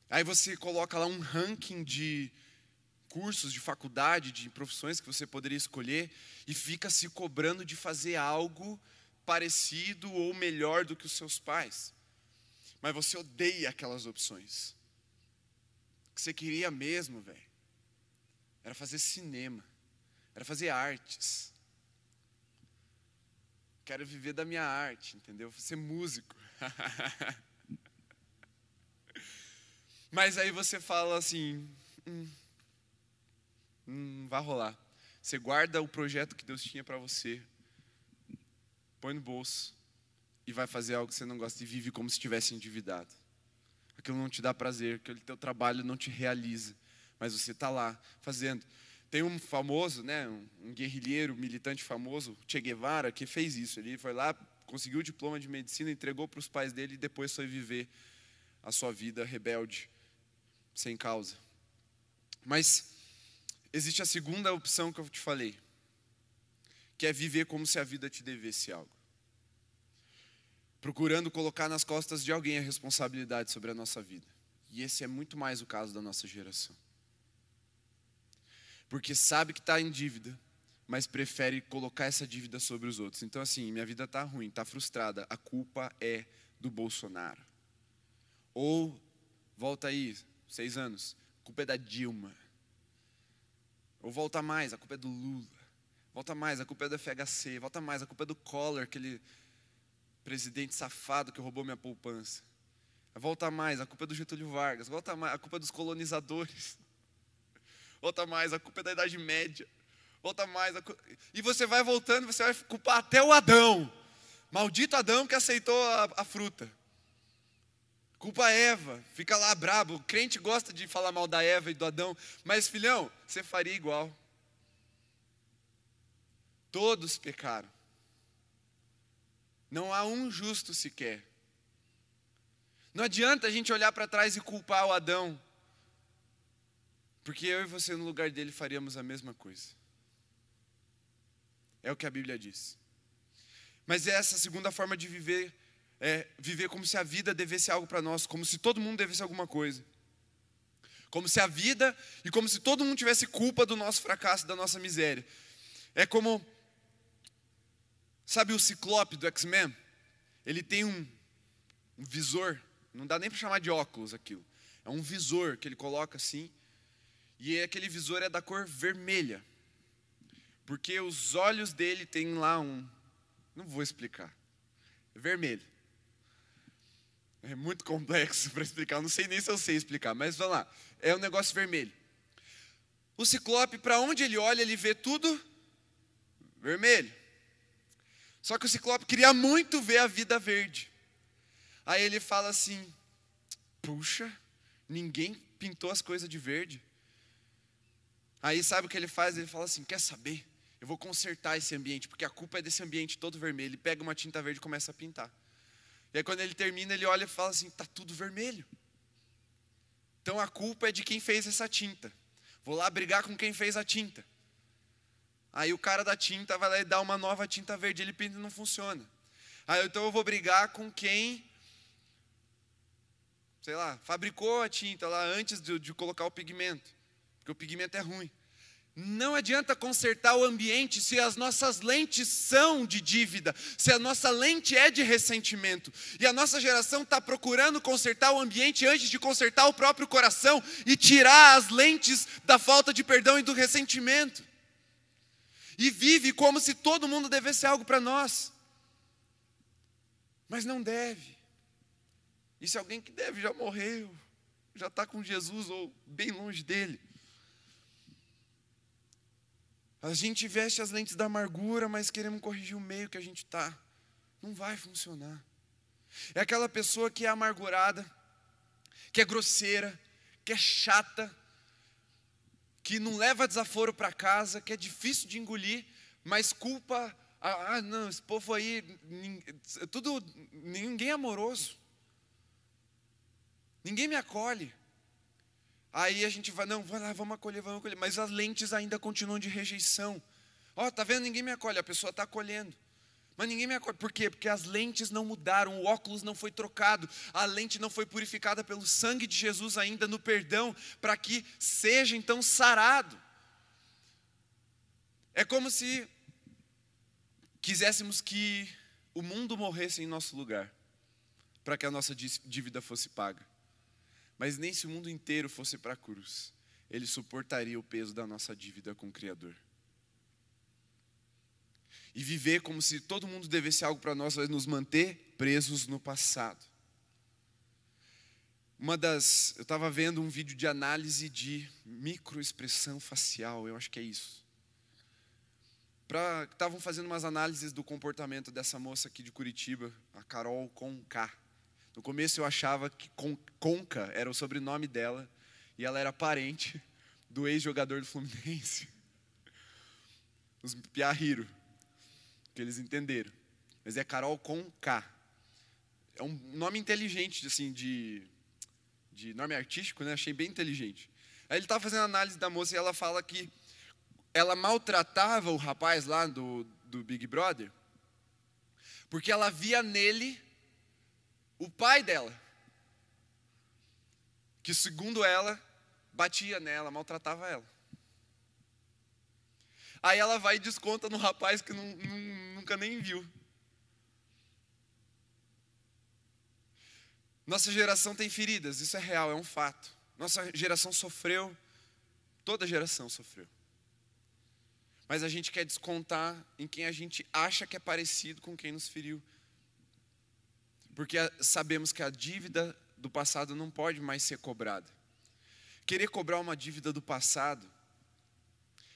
Aí você coloca lá um ranking de cursos de faculdade, de profissões que você poderia escolher e fica se cobrando de fazer algo parecido ou melhor do que os seus pais. Mas você odeia aquelas opções. O que você queria mesmo, velho, era fazer cinema, era fazer artes. Quero viver da minha arte, entendeu? Ser músico. Mas aí você fala assim, hum, não vai rolar. Você guarda o projeto que Deus tinha para você, põe no bolso e vai fazer algo que você não gosta e vive como se estivesse endividado. Aquilo não te dá prazer, aquele teu trabalho não te realiza, mas você está lá fazendo. Tem um famoso, né, um guerrilheiro, militante famoso, Che Guevara, que fez isso. Ele foi lá, conseguiu o diploma de medicina, entregou para os pais dele e depois foi viver a sua vida rebelde, sem causa. Mas existe a segunda opção que eu te falei, que é viver como se a vida te devesse algo. Procurando colocar nas costas de alguém a responsabilidade sobre a nossa vida. E esse é muito mais o caso da nossa geração. Porque sabe que está em dívida, mas prefere colocar essa dívida sobre os outros. Então, assim, minha vida está ruim, está frustrada, a culpa é do Bolsonaro. Ou, volta aí, seis anos, a culpa é da Dilma. Ou volta mais, a culpa é do Lula. Volta mais, a culpa é do FHC. Volta mais, a culpa é do Collor, aquele presidente safado que roubou minha poupança. Volta mais, a culpa é do Getúlio Vargas. Volta mais, a culpa é dos colonizadores. Volta mais, a culpa é da Idade Média. Volta mais. A... E você vai voltando, você vai culpar até o Adão. Maldito Adão que aceitou a, a fruta. Culpa a Eva, fica lá brabo. O crente gosta de falar mal da Eva e do Adão, mas filhão, você faria igual. Todos pecaram. Não há um justo sequer. Não adianta a gente olhar para trás e culpar o Adão, porque eu e você, no lugar dele, faríamos a mesma coisa. É o que a Bíblia diz. Mas é essa segunda forma de viver, é viver como se a vida devesse algo para nós, como se todo mundo devesse alguma coisa. Como se a vida e como se todo mundo tivesse culpa do nosso fracasso, da nossa miséria. É como Sabe o ciclope do X-Men? Ele tem um, um visor, não dá nem para chamar de óculos aquilo. É um visor que ele coloca assim, e aquele visor é da cor vermelha. Porque os olhos dele têm lá um. Não vou explicar. É vermelho. É muito complexo para explicar. Não sei nem se eu sei explicar, mas vamos lá. É um negócio vermelho. O ciclope, para onde ele olha, ele vê tudo vermelho. Só que o Ciclope queria muito ver a vida verde. Aí ele fala assim: puxa, ninguém pintou as coisas de verde. Aí sabe o que ele faz? Ele fala assim: quer saber? Eu vou consertar esse ambiente, porque a culpa é desse ambiente todo vermelho. Ele pega uma tinta verde e começa a pintar. E aí quando ele termina, ele olha e fala assim: tá tudo vermelho. Então a culpa é de quem fez essa tinta. Vou lá brigar com quem fez a tinta. Aí o cara da tinta vai lá e dá uma nova tinta verde, ele pinta e não funciona. Aí então eu vou brigar com quem, sei lá, fabricou a tinta lá antes de, de colocar o pigmento, porque o pigmento é ruim. Não adianta consertar o ambiente se as nossas lentes são de dívida, se a nossa lente é de ressentimento. E a nossa geração está procurando consertar o ambiente antes de consertar o próprio coração e tirar as lentes da falta de perdão e do ressentimento e vive como se todo mundo devesse algo para nós. Mas não deve. E se alguém que deve já morreu, já está com Jesus ou bem longe dele. A gente veste as lentes da amargura, mas queremos corrigir o meio que a gente está. Não vai funcionar. É aquela pessoa que é amargurada, que é grosseira, que é chata, que não leva desaforo para casa, que é difícil de engolir, mas culpa, ah, não, esse povo aí, tudo, ninguém é amoroso, ninguém me acolhe. Aí a gente vai, não, vai lá, vamos acolher, vamos acolher, mas as lentes ainda continuam de rejeição. Ó, oh, tá vendo? Ninguém me acolhe, a pessoa está acolhendo. Mas ninguém me acorda. Por quê? Porque as lentes não mudaram, o óculos não foi trocado, a lente não foi purificada pelo sangue de Jesus ainda no perdão, para que seja então sarado. É como se quiséssemos que o mundo morresse em nosso lugar, para que a nossa dívida fosse paga. Mas nem se o mundo inteiro fosse para a cruz, ele suportaria o peso da nossa dívida com o Criador e viver como se todo mundo devesse algo para nós vai nos manter presos no passado. Uma das, eu estava vendo um vídeo de análise de microexpressão facial, eu acho que é isso. Estavam fazendo umas análises do comportamento dessa moça aqui de Curitiba, a Carol Conká. No começo eu achava que Conca era o sobrenome dela e ela era parente do ex-jogador do Fluminense, os Piahiro que eles entenderam. Mas é Carol K. É um nome inteligente, assim, de, de nome artístico, né? Achei bem inteligente. Aí ele estava fazendo análise da moça e ela fala que ela maltratava o rapaz lá do, do Big Brother, porque ela via nele o pai dela, que segundo ela, batia nela, maltratava ela. Aí ela vai e desconta no rapaz que não, não, nunca nem viu. Nossa geração tem feridas, isso é real, é um fato. Nossa geração sofreu, toda geração sofreu. Mas a gente quer descontar em quem a gente acha que é parecido com quem nos feriu. Porque sabemos que a dívida do passado não pode mais ser cobrada. Querer cobrar uma dívida do passado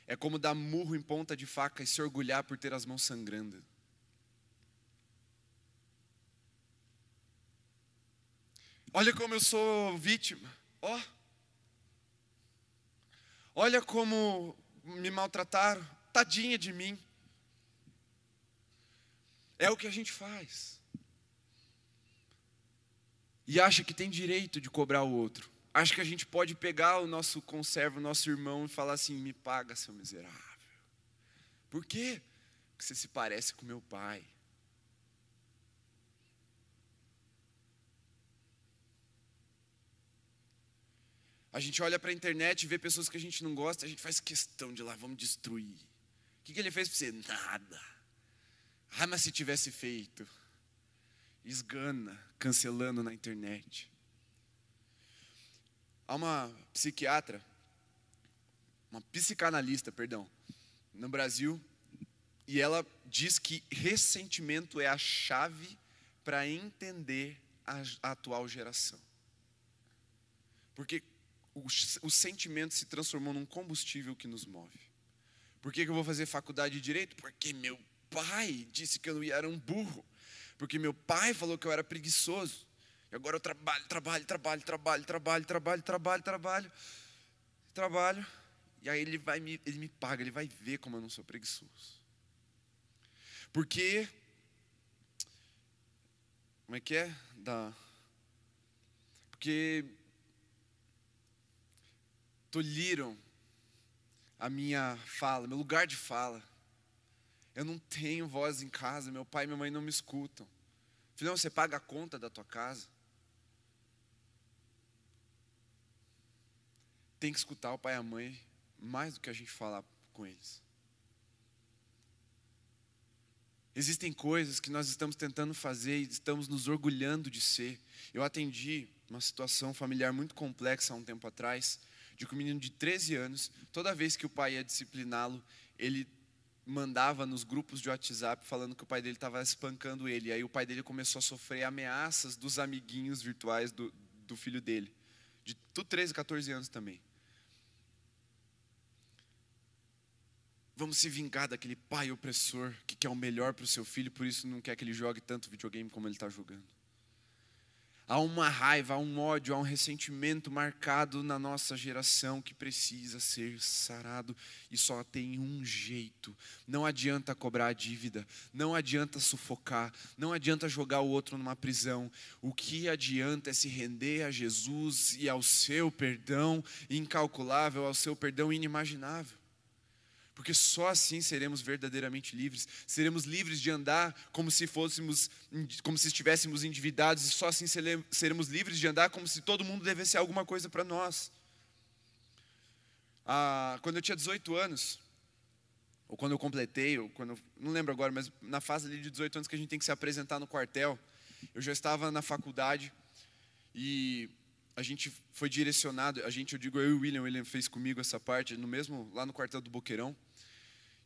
é como dar murro em ponta de faca e se orgulhar por ter as mãos sangrando. Olha como eu sou vítima. Ó. Oh. Olha como me maltrataram. Tadinha de mim. É o que a gente faz. E acha que tem direito de cobrar o outro. Acha que a gente pode pegar o nosso conservo, o nosso irmão e falar assim: me paga, seu miserável. Por quê? Porque você se parece com meu pai. A gente olha para a internet e vê pessoas que a gente não gosta, a gente faz questão de lá, vamos destruir. O que, que ele fez para você? Nada. Ah, mas se tivesse feito. Esgana, cancelando na internet. Há uma psiquiatra, uma psicanalista, perdão, no Brasil, e ela diz que ressentimento é a chave para entender a, atual geração. Porque o, o sentimento se transformou num combustível que nos move. Por que, que eu vou fazer faculdade de direito? Porque meu pai disse que eu era um burro. Porque meu pai falou que eu era preguiçoso. E agora eu trabalho, trabalho, trabalho, trabalho, trabalho, trabalho, trabalho, trabalho, trabalho. E aí ele vai me, ele me paga, ele vai ver como eu não sou preguiçoso. Porque como é que é? Da porque tolhiram a minha fala, meu lugar de fala. Eu não tenho voz em casa, meu pai e minha mãe não me escutam. Filhão, você paga a conta da tua casa? Tem que escutar o pai e a mãe mais do que a gente falar com eles. Existem coisas que nós estamos tentando fazer e estamos nos orgulhando de ser. Eu atendi uma situação familiar muito complexa há um tempo atrás, de que um menino de 13 anos, toda vez que o pai ia discipliná-lo, ele mandava nos grupos de WhatsApp falando que o pai dele estava espancando ele. E aí o pai dele começou a sofrer ameaças dos amiguinhos virtuais do, do filho dele, de 13, 14 anos também. Vamos se vingar daquele pai opressor que quer o melhor para o seu filho, por isso não quer que ele jogue tanto videogame como ele está jogando. Há uma raiva, há um ódio, há um ressentimento marcado na nossa geração que precisa ser sarado e só tem um jeito. Não adianta cobrar a dívida, não adianta sufocar, não adianta jogar o outro numa prisão. O que adianta é se render a Jesus e ao seu perdão incalculável, ao seu perdão inimaginável porque só assim seremos verdadeiramente livres. Seremos livres de andar como se fôssemos, como se estivéssemos endividados, e só assim seremos livres de andar como se todo mundo devesse alguma coisa para nós. Ah, quando eu tinha 18 anos, ou quando eu completei, ou quando não lembro agora, mas na fase ali de 18 anos que a gente tem que se apresentar no quartel, eu já estava na faculdade e a gente foi direcionado, a gente, eu digo eu e o William, o William fez comigo essa parte, no mesmo, lá no quartel do Boqueirão,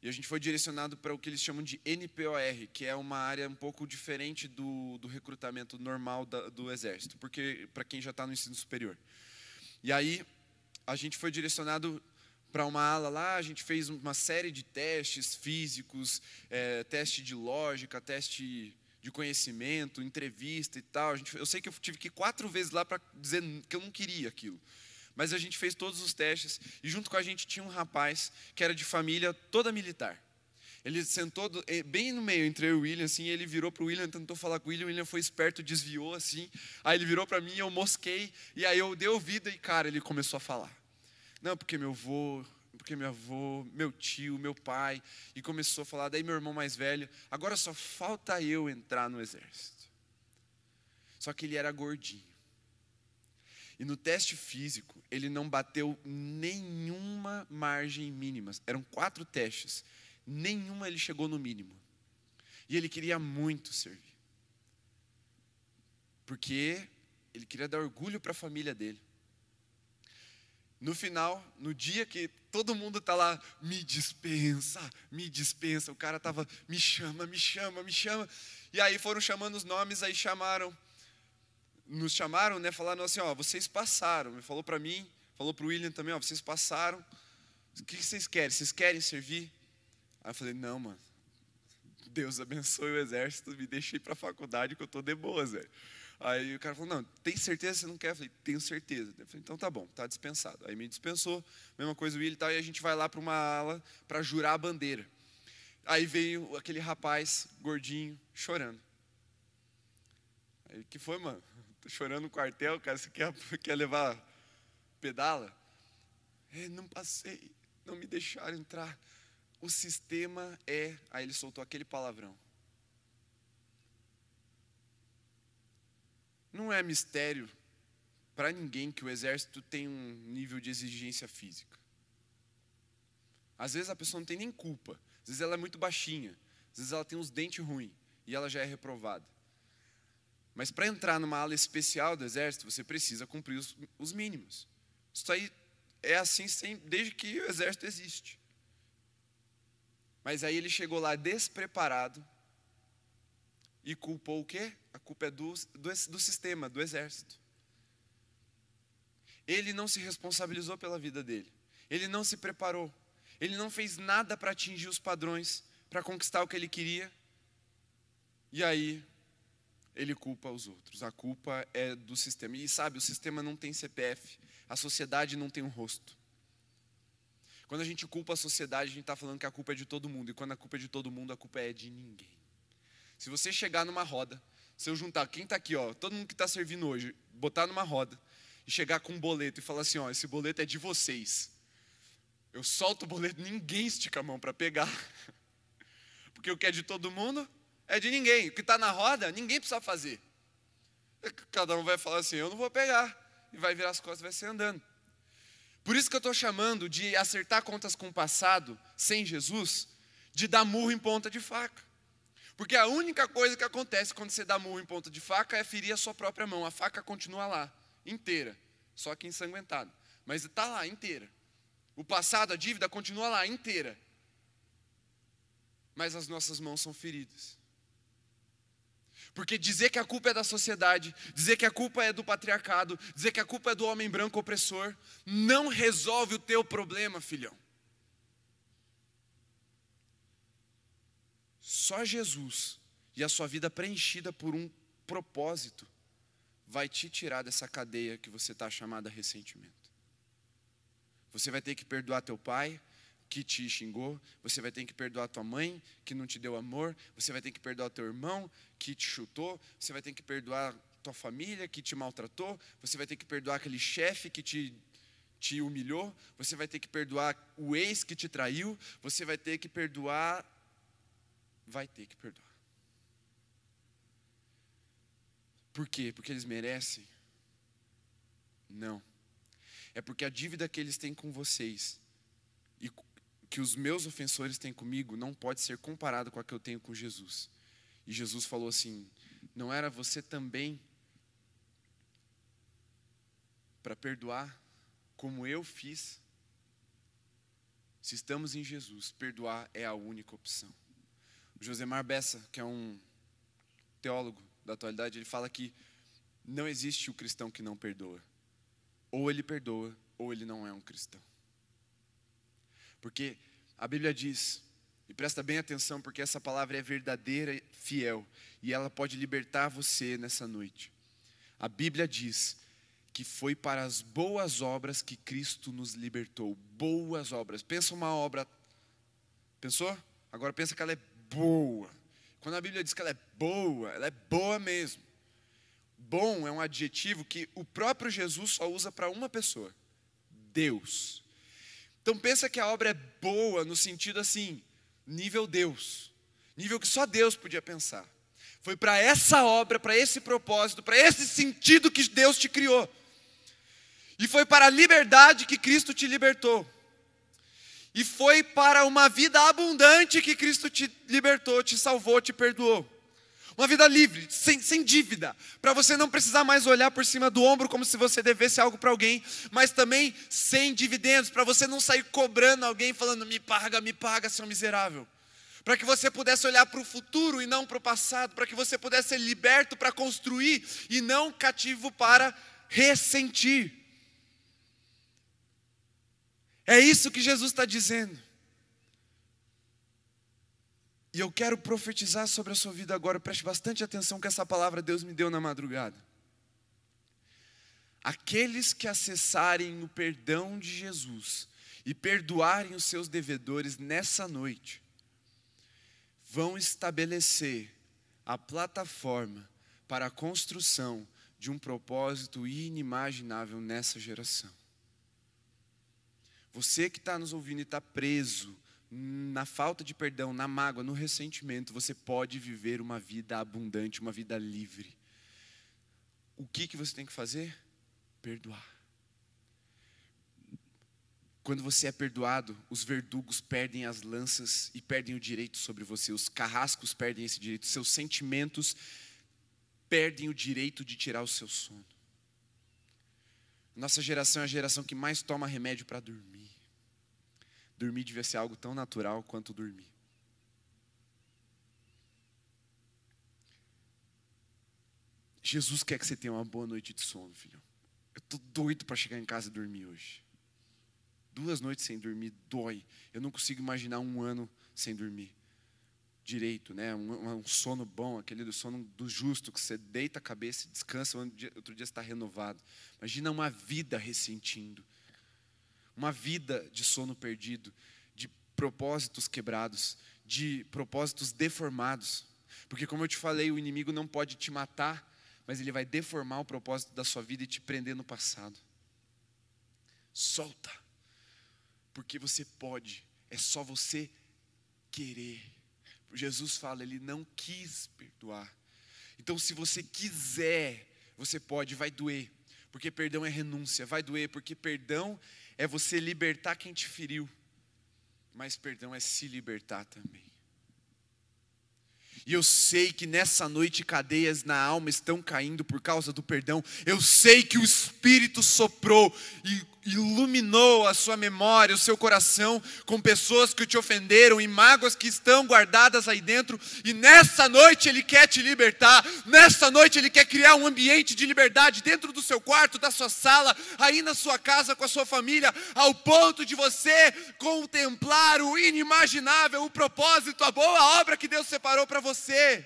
e a gente foi direcionado para o que eles chamam de NPOR, que é uma área um pouco diferente do, do recrutamento normal da, do Exército, porque para quem já está no ensino superior. E aí a gente foi direcionado para uma ala lá, a gente fez uma série de testes físicos, é, teste de lógica, teste de conhecimento, entrevista e tal. Gente, eu sei que eu tive que ir quatro vezes lá para dizer que eu não queria aquilo. Mas a gente fez todos os testes e junto com a gente tinha um rapaz que era de família toda militar. Ele sentou eh, bem no meio entre eu e o William, assim, ele virou para o William, tentou falar com o William, o William foi esperto, desviou, assim, aí ele virou para mim, eu mosquei, e aí eu dei ouvido e, cara, ele começou a falar. Não, porque meu avô, porque meu avô, meu tio, meu pai, e começou a falar, daí meu irmão mais velho, agora só falta eu entrar no exército. Só que ele era gordinho. E no teste físico, ele não bateu nenhuma margem mínima. Eram quatro testes. Nenhuma ele chegou no mínimo. E ele queria muito servir. Porque ele queria dar orgulho para a família dele. No final, no dia que todo mundo está lá, me dispensa, me dispensa, o cara estava, me chama, me chama, me chama. E aí foram chamando os nomes, aí chamaram nos chamaram, né, falaram assim, ó, vocês passaram. Falou para mim, falou para o William também, ó, vocês passaram. O que vocês querem? Vocês querem servir? Aí eu falei, não, mano. Deus abençoe o exército, me deixei para a faculdade que eu tô de boas. Aí o cara falou, não, tem certeza que você não quer? Eu falei, tenho certeza. Eu falei, então tá bom, tá dispensado. Aí me dispensou, mesma coisa o William e tal, e a gente vai lá para uma ala para jurar a bandeira. Aí veio aquele rapaz gordinho chorando. Aí, que foi, mano? Tô chorando no quartel, cara, você quer, quer levar pedala? É, não passei, não me deixaram entrar. O sistema é. Aí ele soltou aquele palavrão. Não é mistério para ninguém que o exército tem um nível de exigência física. Às vezes a pessoa não tem nem culpa. Às vezes ela é muito baixinha. Às vezes ela tem uns dentes ruins e ela já é reprovada. Mas para entrar numa ala especial do exército, você precisa cumprir os, os mínimos. Isso aí é assim sem, desde que o exército existe. Mas aí ele chegou lá despreparado e culpou o quê? A culpa é do, do, do sistema, do exército. Ele não se responsabilizou pela vida dele. Ele não se preparou. Ele não fez nada para atingir os padrões, para conquistar o que ele queria. E aí, ele culpa os outros. A culpa é do sistema. E sabe, o sistema não tem CPF. A sociedade não tem um rosto. Quando a gente culpa a sociedade, a gente está falando que a culpa é de todo mundo. E quando a culpa é de todo mundo, a culpa é de ninguém. Se você chegar numa roda, se eu juntar quem está aqui, ó, todo mundo que está servindo hoje, botar numa roda e chegar com um boleto e falar assim, ó, esse boleto é de vocês. Eu solto o boleto, ninguém estica a mão para pegar. Porque o que é de todo mundo é de ninguém. O que está na roda, ninguém precisa fazer. Cada um vai falar assim: eu não vou pegar. E vai virar as costas e vai ser andando. Por isso que eu estou chamando de acertar contas com o passado, sem Jesus, de dar murro em ponta de faca. Porque a única coisa que acontece quando você dá murro em ponta de faca é ferir a sua própria mão. A faca continua lá, inteira, só que ensanguentada. Mas está lá, inteira. O passado, a dívida continua lá inteira. Mas as nossas mãos são feridas. Porque dizer que a culpa é da sociedade, dizer que a culpa é do patriarcado, dizer que a culpa é do homem branco opressor, não resolve o teu problema, filhão. Só Jesus e a sua vida preenchida por um propósito vai te tirar dessa cadeia que você está chamada ressentimento. Você vai ter que perdoar teu pai que te xingou, você vai ter que perdoar tua mãe que não te deu amor, você vai ter que perdoar teu irmão que te chutou, você vai ter que perdoar tua família que te maltratou, você vai ter que perdoar aquele chefe que te te humilhou, você vai ter que perdoar o ex que te traiu, você vai ter que perdoar vai ter que perdoar. Por quê? Porque eles merecem? Não é porque a dívida que eles têm com vocês e que os meus ofensores têm comigo não pode ser comparado com a que eu tenho com Jesus. E Jesus falou assim: não era você também para perdoar como eu fiz? Se estamos em Jesus, perdoar é a única opção. O Josemar Bessa, que é um teólogo da atualidade, ele fala que não existe o cristão que não perdoa. Ou ele perdoa, ou ele não é um cristão. Porque a Bíblia diz, e presta bem atenção, porque essa palavra é verdadeira e fiel, e ela pode libertar você nessa noite. A Bíblia diz que foi para as boas obras que Cristo nos libertou. Boas obras. Pensa uma obra. Pensou? Agora pensa que ela é boa. Quando a Bíblia diz que ela é boa, ela é boa mesmo. Bom é um adjetivo que o próprio Jesus só usa para uma pessoa: Deus. Então pensa que a obra é boa no sentido assim, nível Deus, nível que só Deus podia pensar. Foi para essa obra, para esse propósito, para esse sentido que Deus te criou. E foi para a liberdade que Cristo te libertou. E foi para uma vida abundante que Cristo te libertou, te salvou, te perdoou. Uma vida livre, sem, sem dívida, para você não precisar mais olhar por cima do ombro como se você devesse algo para alguém, mas também sem dividendos, para você não sair cobrando alguém falando: me paga, me paga, seu miserável. para que você pudesse olhar para o futuro e não para o passado, para que você pudesse ser liberto para construir e não cativo para ressentir. É isso que Jesus está dizendo. E eu quero profetizar sobre a sua vida agora, preste bastante atenção que essa palavra Deus me deu na madrugada. Aqueles que acessarem o perdão de Jesus e perdoarem os seus devedores nessa noite, vão estabelecer a plataforma para a construção de um propósito inimaginável nessa geração. Você que está nos ouvindo e está preso na falta de perdão, na mágoa, no ressentimento, você pode viver uma vida abundante, uma vida livre. O que, que você tem que fazer? Perdoar. Quando você é perdoado, os verdugos perdem as lanças e perdem o direito sobre você, os carrascos perdem esse direito, seus sentimentos perdem o direito de tirar o seu sono. Nossa geração é a geração que mais toma remédio para dormir. Dormir devia ser algo tão natural quanto dormir. Jesus quer que você tenha uma boa noite de sono, filho. Eu estou doido para chegar em casa e dormir hoje. Duas noites sem dormir dói. Eu não consigo imaginar um ano sem dormir direito, né? Um, um sono bom, aquele do sono do justo, que você deita a cabeça e descansa, outro dia está renovado. Imagina uma vida ressentindo uma vida de sono perdido, de propósitos quebrados, de propósitos deformados. Porque, como eu te falei, o inimigo não pode te matar, mas ele vai deformar o propósito da sua vida e te prender no passado. Solta, porque você pode, é só você querer. Jesus fala, ele não quis perdoar. Então, se você quiser, você pode, vai doer, porque perdão é renúncia, vai doer, porque perdão é você libertar quem te feriu, mas perdão é se libertar também. E eu sei que nessa noite cadeias na alma estão caindo por causa do perdão. Eu sei que o Espírito soprou e iluminou a sua memória, o seu coração com pessoas que te ofenderam e mágoas que estão guardadas aí dentro. E nessa noite Ele quer te libertar, nessa noite Ele quer criar um ambiente de liberdade dentro do seu quarto, da sua sala, aí na sua casa com a sua família, ao ponto de você contemplar o inimaginável, o propósito, a boa obra que Deus separou para você.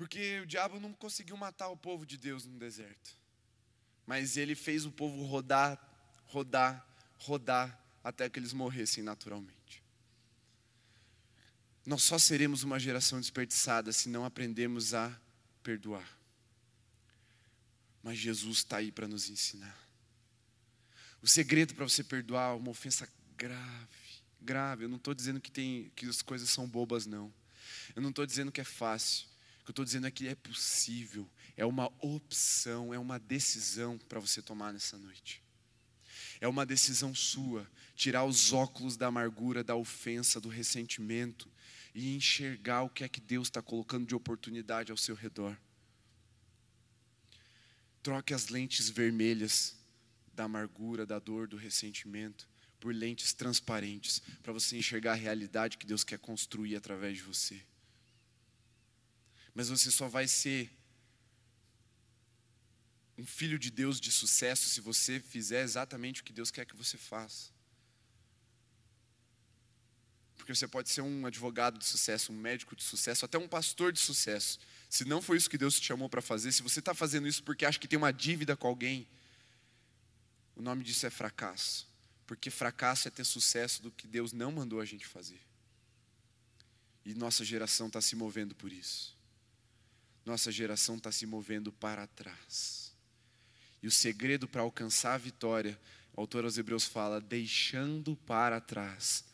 Porque o diabo não conseguiu matar o povo de Deus no deserto. Mas ele fez o povo rodar, rodar, rodar, até que eles morressem naturalmente. Nós só seremos uma geração desperdiçada se não aprendermos a perdoar. Mas Jesus está aí para nos ensinar. O segredo para você perdoar uma ofensa grave, grave. Eu não estou dizendo que, tem, que as coisas são bobas, não. Eu não estou dizendo que é fácil que eu estou dizendo é que é possível, é uma opção, é uma decisão para você tomar nessa noite. É uma decisão sua, tirar os óculos da amargura, da ofensa, do ressentimento e enxergar o que é que Deus está colocando de oportunidade ao seu redor. Troque as lentes vermelhas da amargura, da dor, do ressentimento, por lentes transparentes, para você enxergar a realidade que Deus quer construir através de você mas você só vai ser um filho de Deus de sucesso se você fizer exatamente o que Deus quer que você faça. Porque você pode ser um advogado de sucesso, um médico de sucesso, até um pastor de sucesso. Se não foi isso que Deus te chamou para fazer, se você está fazendo isso porque acha que tem uma dívida com alguém, o nome disso é fracasso. Porque fracasso é ter sucesso do que Deus não mandou a gente fazer. E nossa geração está se movendo por isso nossa geração está se movendo para trás. E o segredo para alcançar a vitória, o autor aos Hebreus fala, deixando para trás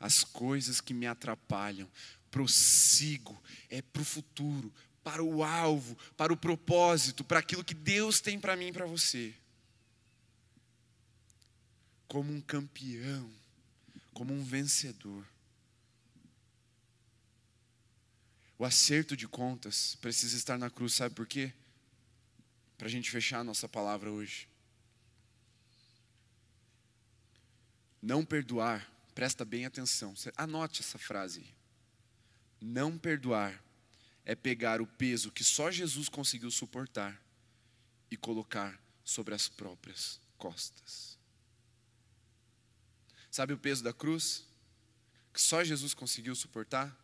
as coisas que me atrapalham, prossigo, é para o futuro, para o alvo, para o propósito, para aquilo que Deus tem para mim e para você. Como um campeão, como um vencedor. O acerto de contas precisa estar na cruz, sabe por quê? Para a gente fechar a nossa palavra hoje. Não perdoar, presta bem atenção, anote essa frase. Não perdoar é pegar o peso que só Jesus conseguiu suportar e colocar sobre as próprias costas. Sabe o peso da cruz? Que só Jesus conseguiu suportar?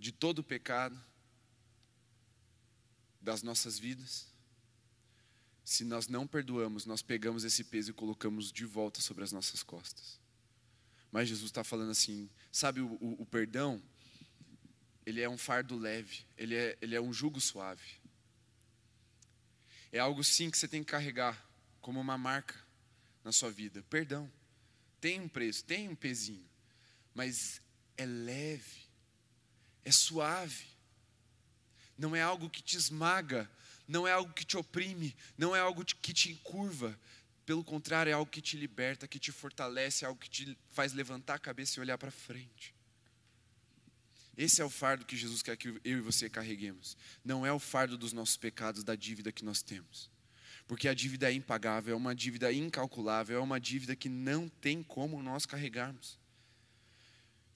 De todo o pecado das nossas vidas? Se nós não perdoamos, nós pegamos esse peso e colocamos de volta sobre as nossas costas. Mas Jesus está falando assim: sabe, o, o, o, perdão, ele é um fardo leve, ele é, ele é um jugo suave. É algo sim que você tem que carregar como uma marca na sua vida. Perdão. Tem um preço, tem um pezinho, mas é leve, é suave. Não é algo que te esmaga, não é algo que te oprime, não é algo que te encurva. Pelo contrário, é algo que te liberta, que te fortalece, é algo que te faz levantar a cabeça e olhar para frente. Esse é o fardo que Jesus quer que eu e você carreguemos. Não é o fardo dos nossos pecados, da dívida que nós temos. Porque a dívida é impagável, é uma dívida incalculável, é uma dívida que não tem como nós carregarmos.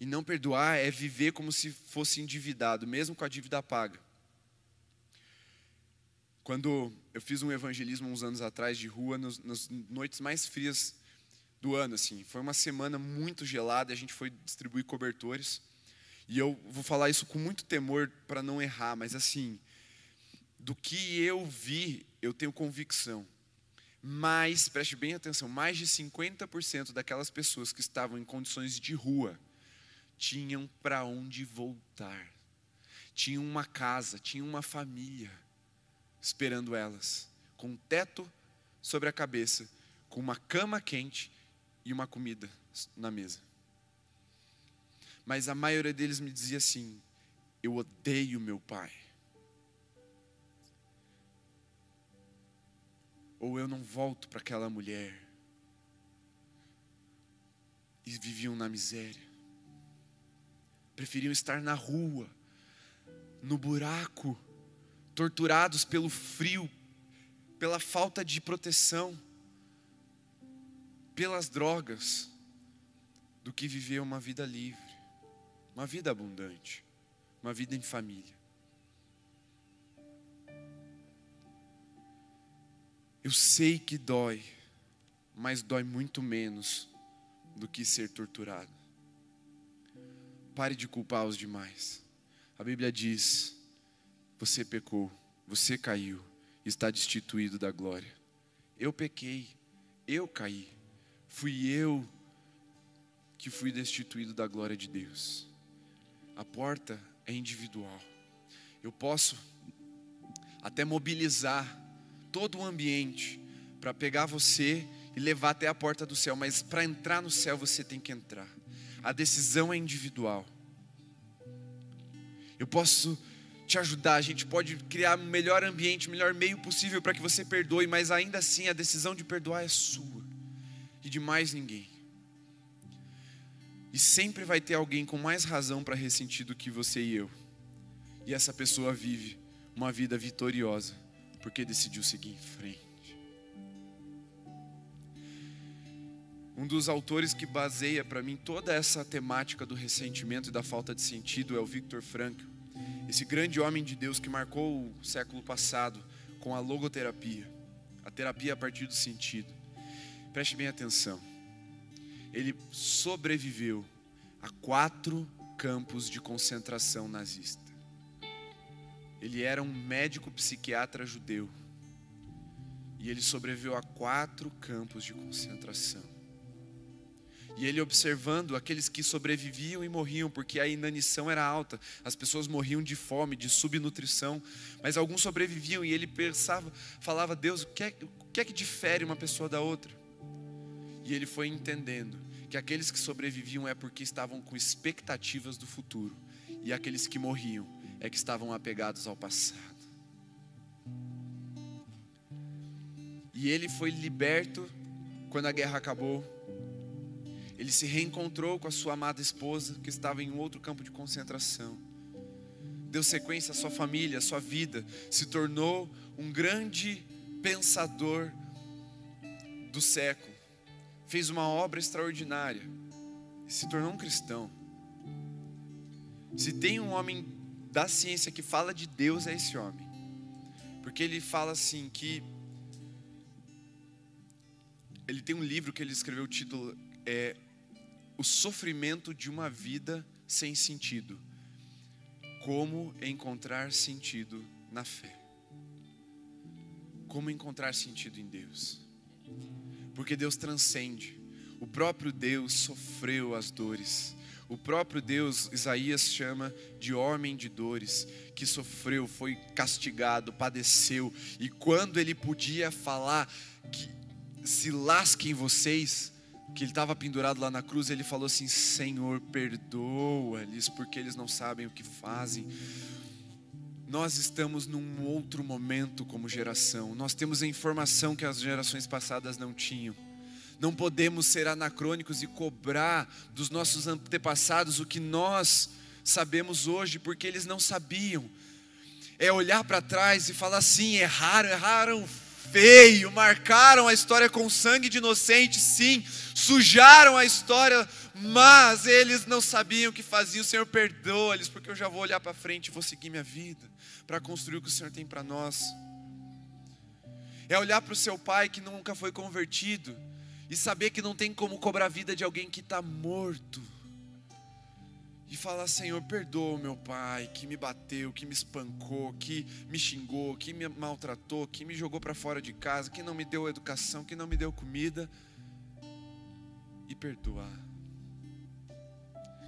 E não perdoar é viver como se fosse endividado, mesmo com a dívida paga. Quando eu fiz um evangelismo uns anos atrás de rua, nos, nas noites mais frias do ano, assim, foi uma semana muito gelada, a gente foi distribuir cobertores. E eu vou falar isso com muito temor para não errar, mas assim, do que eu vi, eu tenho convicção. Mas, preste bem atenção, mais de 50% daquelas pessoas que estavam em condições de rua tinham para onde voltar. Tinham uma casa, tinham uma família esperando elas, com um teto sobre a cabeça, com uma cama quente e uma comida na mesa. Mas a maioria deles me dizia assim: Eu odeio meu pai. Ou eu não volto para aquela mulher. E viviam na miséria. Preferiam estar na rua, no buraco, torturados pelo frio, pela falta de proteção, pelas drogas, do que viver uma vida livre, uma vida abundante, uma vida em família. Eu sei que dói, mas dói muito menos do que ser torturado. Pare de culpar os demais. A Bíblia diz você pecou, você caiu, está destituído da glória. Eu pequei, eu caí, fui eu que fui destituído da glória de Deus. A porta é individual. Eu posso até mobilizar todo o ambiente para pegar você e levar até a porta do céu, mas para entrar no céu você tem que entrar. A decisão é individual. Eu posso te ajudar, a gente pode criar o melhor ambiente, o melhor meio possível para que você perdoe, mas ainda assim a decisão de perdoar é sua e de mais ninguém. E sempre vai ter alguém com mais razão para ressentir do que você e eu. E essa pessoa vive uma vida vitoriosa porque decidiu seguir em frente. Um dos autores que baseia para mim toda essa temática do ressentimento e da falta de sentido é o Viktor Frankl esse grande homem de Deus que marcou o século passado com a logoterapia, a terapia a partir do sentido. Preste bem atenção. Ele sobreviveu a quatro campos de concentração nazista. Ele era um médico psiquiatra judeu. E ele sobreviveu a quatro campos de concentração. E ele observando aqueles que sobreviviam e morriam, porque a inanição era alta, as pessoas morriam de fome, de subnutrição, mas alguns sobreviviam e ele pensava, falava, Deus, o que, é, o que é que difere uma pessoa da outra? E ele foi entendendo que aqueles que sobreviviam é porque estavam com expectativas do futuro, e aqueles que morriam é que estavam apegados ao passado. E ele foi liberto quando a guerra acabou ele se reencontrou com a sua amada esposa, que estava em um outro campo de concentração. Deu sequência à sua família, à sua vida, se tornou um grande pensador do século, fez uma obra extraordinária e se tornou um cristão. Se tem um homem da ciência que fala de Deus, é esse homem. Porque ele fala assim que ele tem um livro que ele escreveu o título é O sofrimento de uma vida sem sentido. Como encontrar sentido na fé. Como encontrar sentido em Deus. Porque Deus transcende. O próprio Deus sofreu as dores. O próprio Deus, Isaías chama de homem de dores, que sofreu, foi castigado, padeceu, e quando ele podia falar que se lasquem vocês, que ele estava pendurado lá na cruz, ele falou assim: Senhor, perdoa-lhes, porque eles não sabem o que fazem. Nós estamos num outro momento como geração, nós temos a informação que as gerações passadas não tinham. Não podemos ser anacrônicos e cobrar dos nossos antepassados o que nós sabemos hoje, porque eles não sabiam. É olhar para trás e falar assim: erraram, erraram feio, marcaram a história com sangue de inocente, sim, sujaram a história, mas eles não sabiam o que faziam. O Senhor perdoa-lhes, porque eu já vou olhar para frente e vou seguir minha vida, para construir o que o Senhor tem para nós. É olhar para o seu pai que nunca foi convertido e saber que não tem como cobrar a vida de alguém que está morto e falar: Senhor, perdoa meu pai que me bateu, que me espancou, que me xingou, que me maltratou, que me jogou para fora de casa, que não me deu educação, que não me deu comida. E perdoar.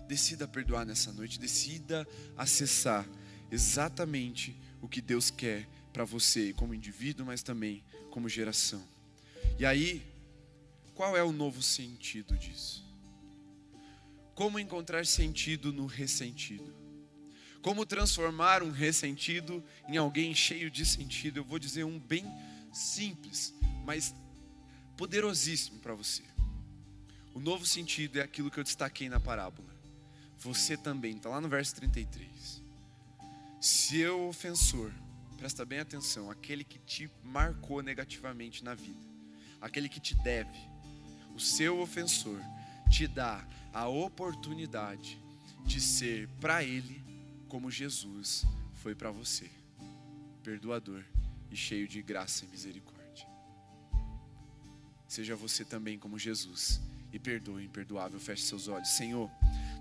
Decida perdoar nessa noite, decida acessar exatamente o que Deus quer para você, como indivíduo, mas também como geração. E aí, qual é o novo sentido disso? Como encontrar sentido no ressentido? Como transformar um ressentido em alguém cheio de sentido? Eu vou dizer um bem simples, mas poderosíssimo para você. O novo sentido é aquilo que eu destaquei na parábola. Você também, está lá no verso 33. Seu ofensor, presta bem atenção, aquele que te marcou negativamente na vida, aquele que te deve, o seu ofensor te dá a oportunidade de ser para Ele como Jesus foi para você, perdoador e cheio de graça e misericórdia. Seja você também como Jesus e perdoe, imperdoável. Feche seus olhos, Senhor.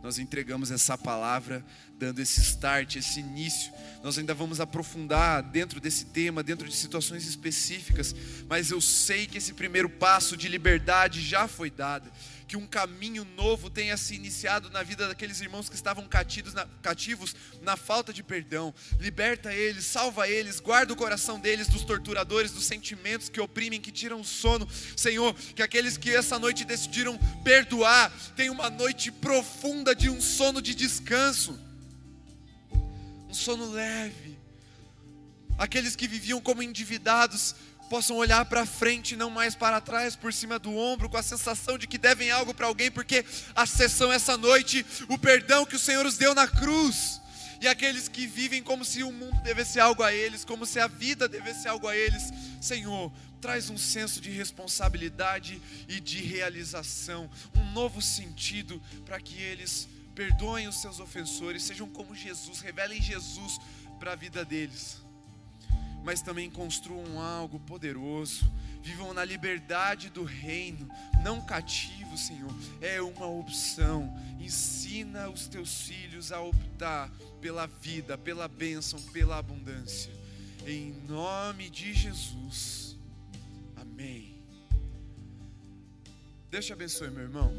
Nós entregamos essa palavra, dando esse start, esse início. Nós ainda vamos aprofundar dentro desse tema, dentro de situações específicas, mas eu sei que esse primeiro passo de liberdade já foi dado que um caminho novo tenha se iniciado na vida daqueles irmãos que estavam cativos na, cativos na falta de perdão. Liberta eles, salva eles, guarda o coração deles dos torturadores, dos sentimentos que oprimem, que tiram o sono. Senhor, que aqueles que essa noite decidiram perdoar tenham uma noite profunda de um sono de descanso, um sono leve. Aqueles que viviam como endividados possam olhar para frente, não mais para trás, por cima do ombro, com a sensação de que devem algo para alguém, porque acessam essa noite o perdão que o Senhor os deu na cruz. E aqueles que vivem como se o mundo devesse algo a eles, como se a vida devesse algo a eles, Senhor, traz um senso de responsabilidade e de realização, um novo sentido para que eles perdoem os seus ofensores, sejam como Jesus, revelem Jesus para a vida deles mas também construam algo poderoso. Vivam na liberdade do reino, não cativos, Senhor. É uma opção. Ensina os teus filhos a optar pela vida, pela bênção, pela abundância. Em nome de Jesus. Amém. Deus te abençoe, meu irmão.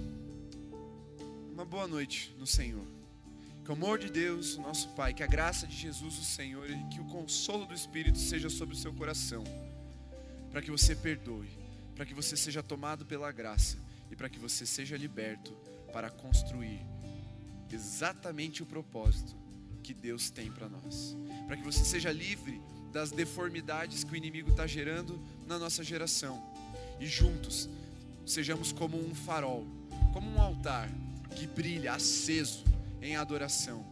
Uma boa noite no Senhor. Que o amor de Deus, nosso Pai, que a graça de Jesus, o Senhor, e que o consolo do Espírito seja sobre o seu coração, para que você perdoe, para que você seja tomado pela graça e para que você seja liberto para construir exatamente o propósito que Deus tem para nós, para que você seja livre das deformidades que o inimigo está gerando na nossa geração. E juntos sejamos como um farol, como um altar que brilha aceso em adoração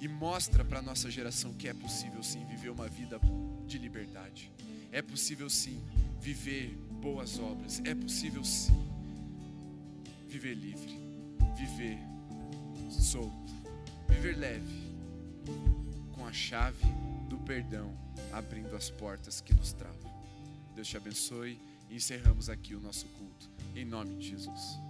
e mostra para a nossa geração que é possível sim viver uma vida de liberdade. É possível sim viver boas obras. É possível sim viver livre, viver solto, viver leve, com a chave do perdão abrindo as portas que nos travam. Deus te abençoe e encerramos aqui o nosso culto, em nome de Jesus.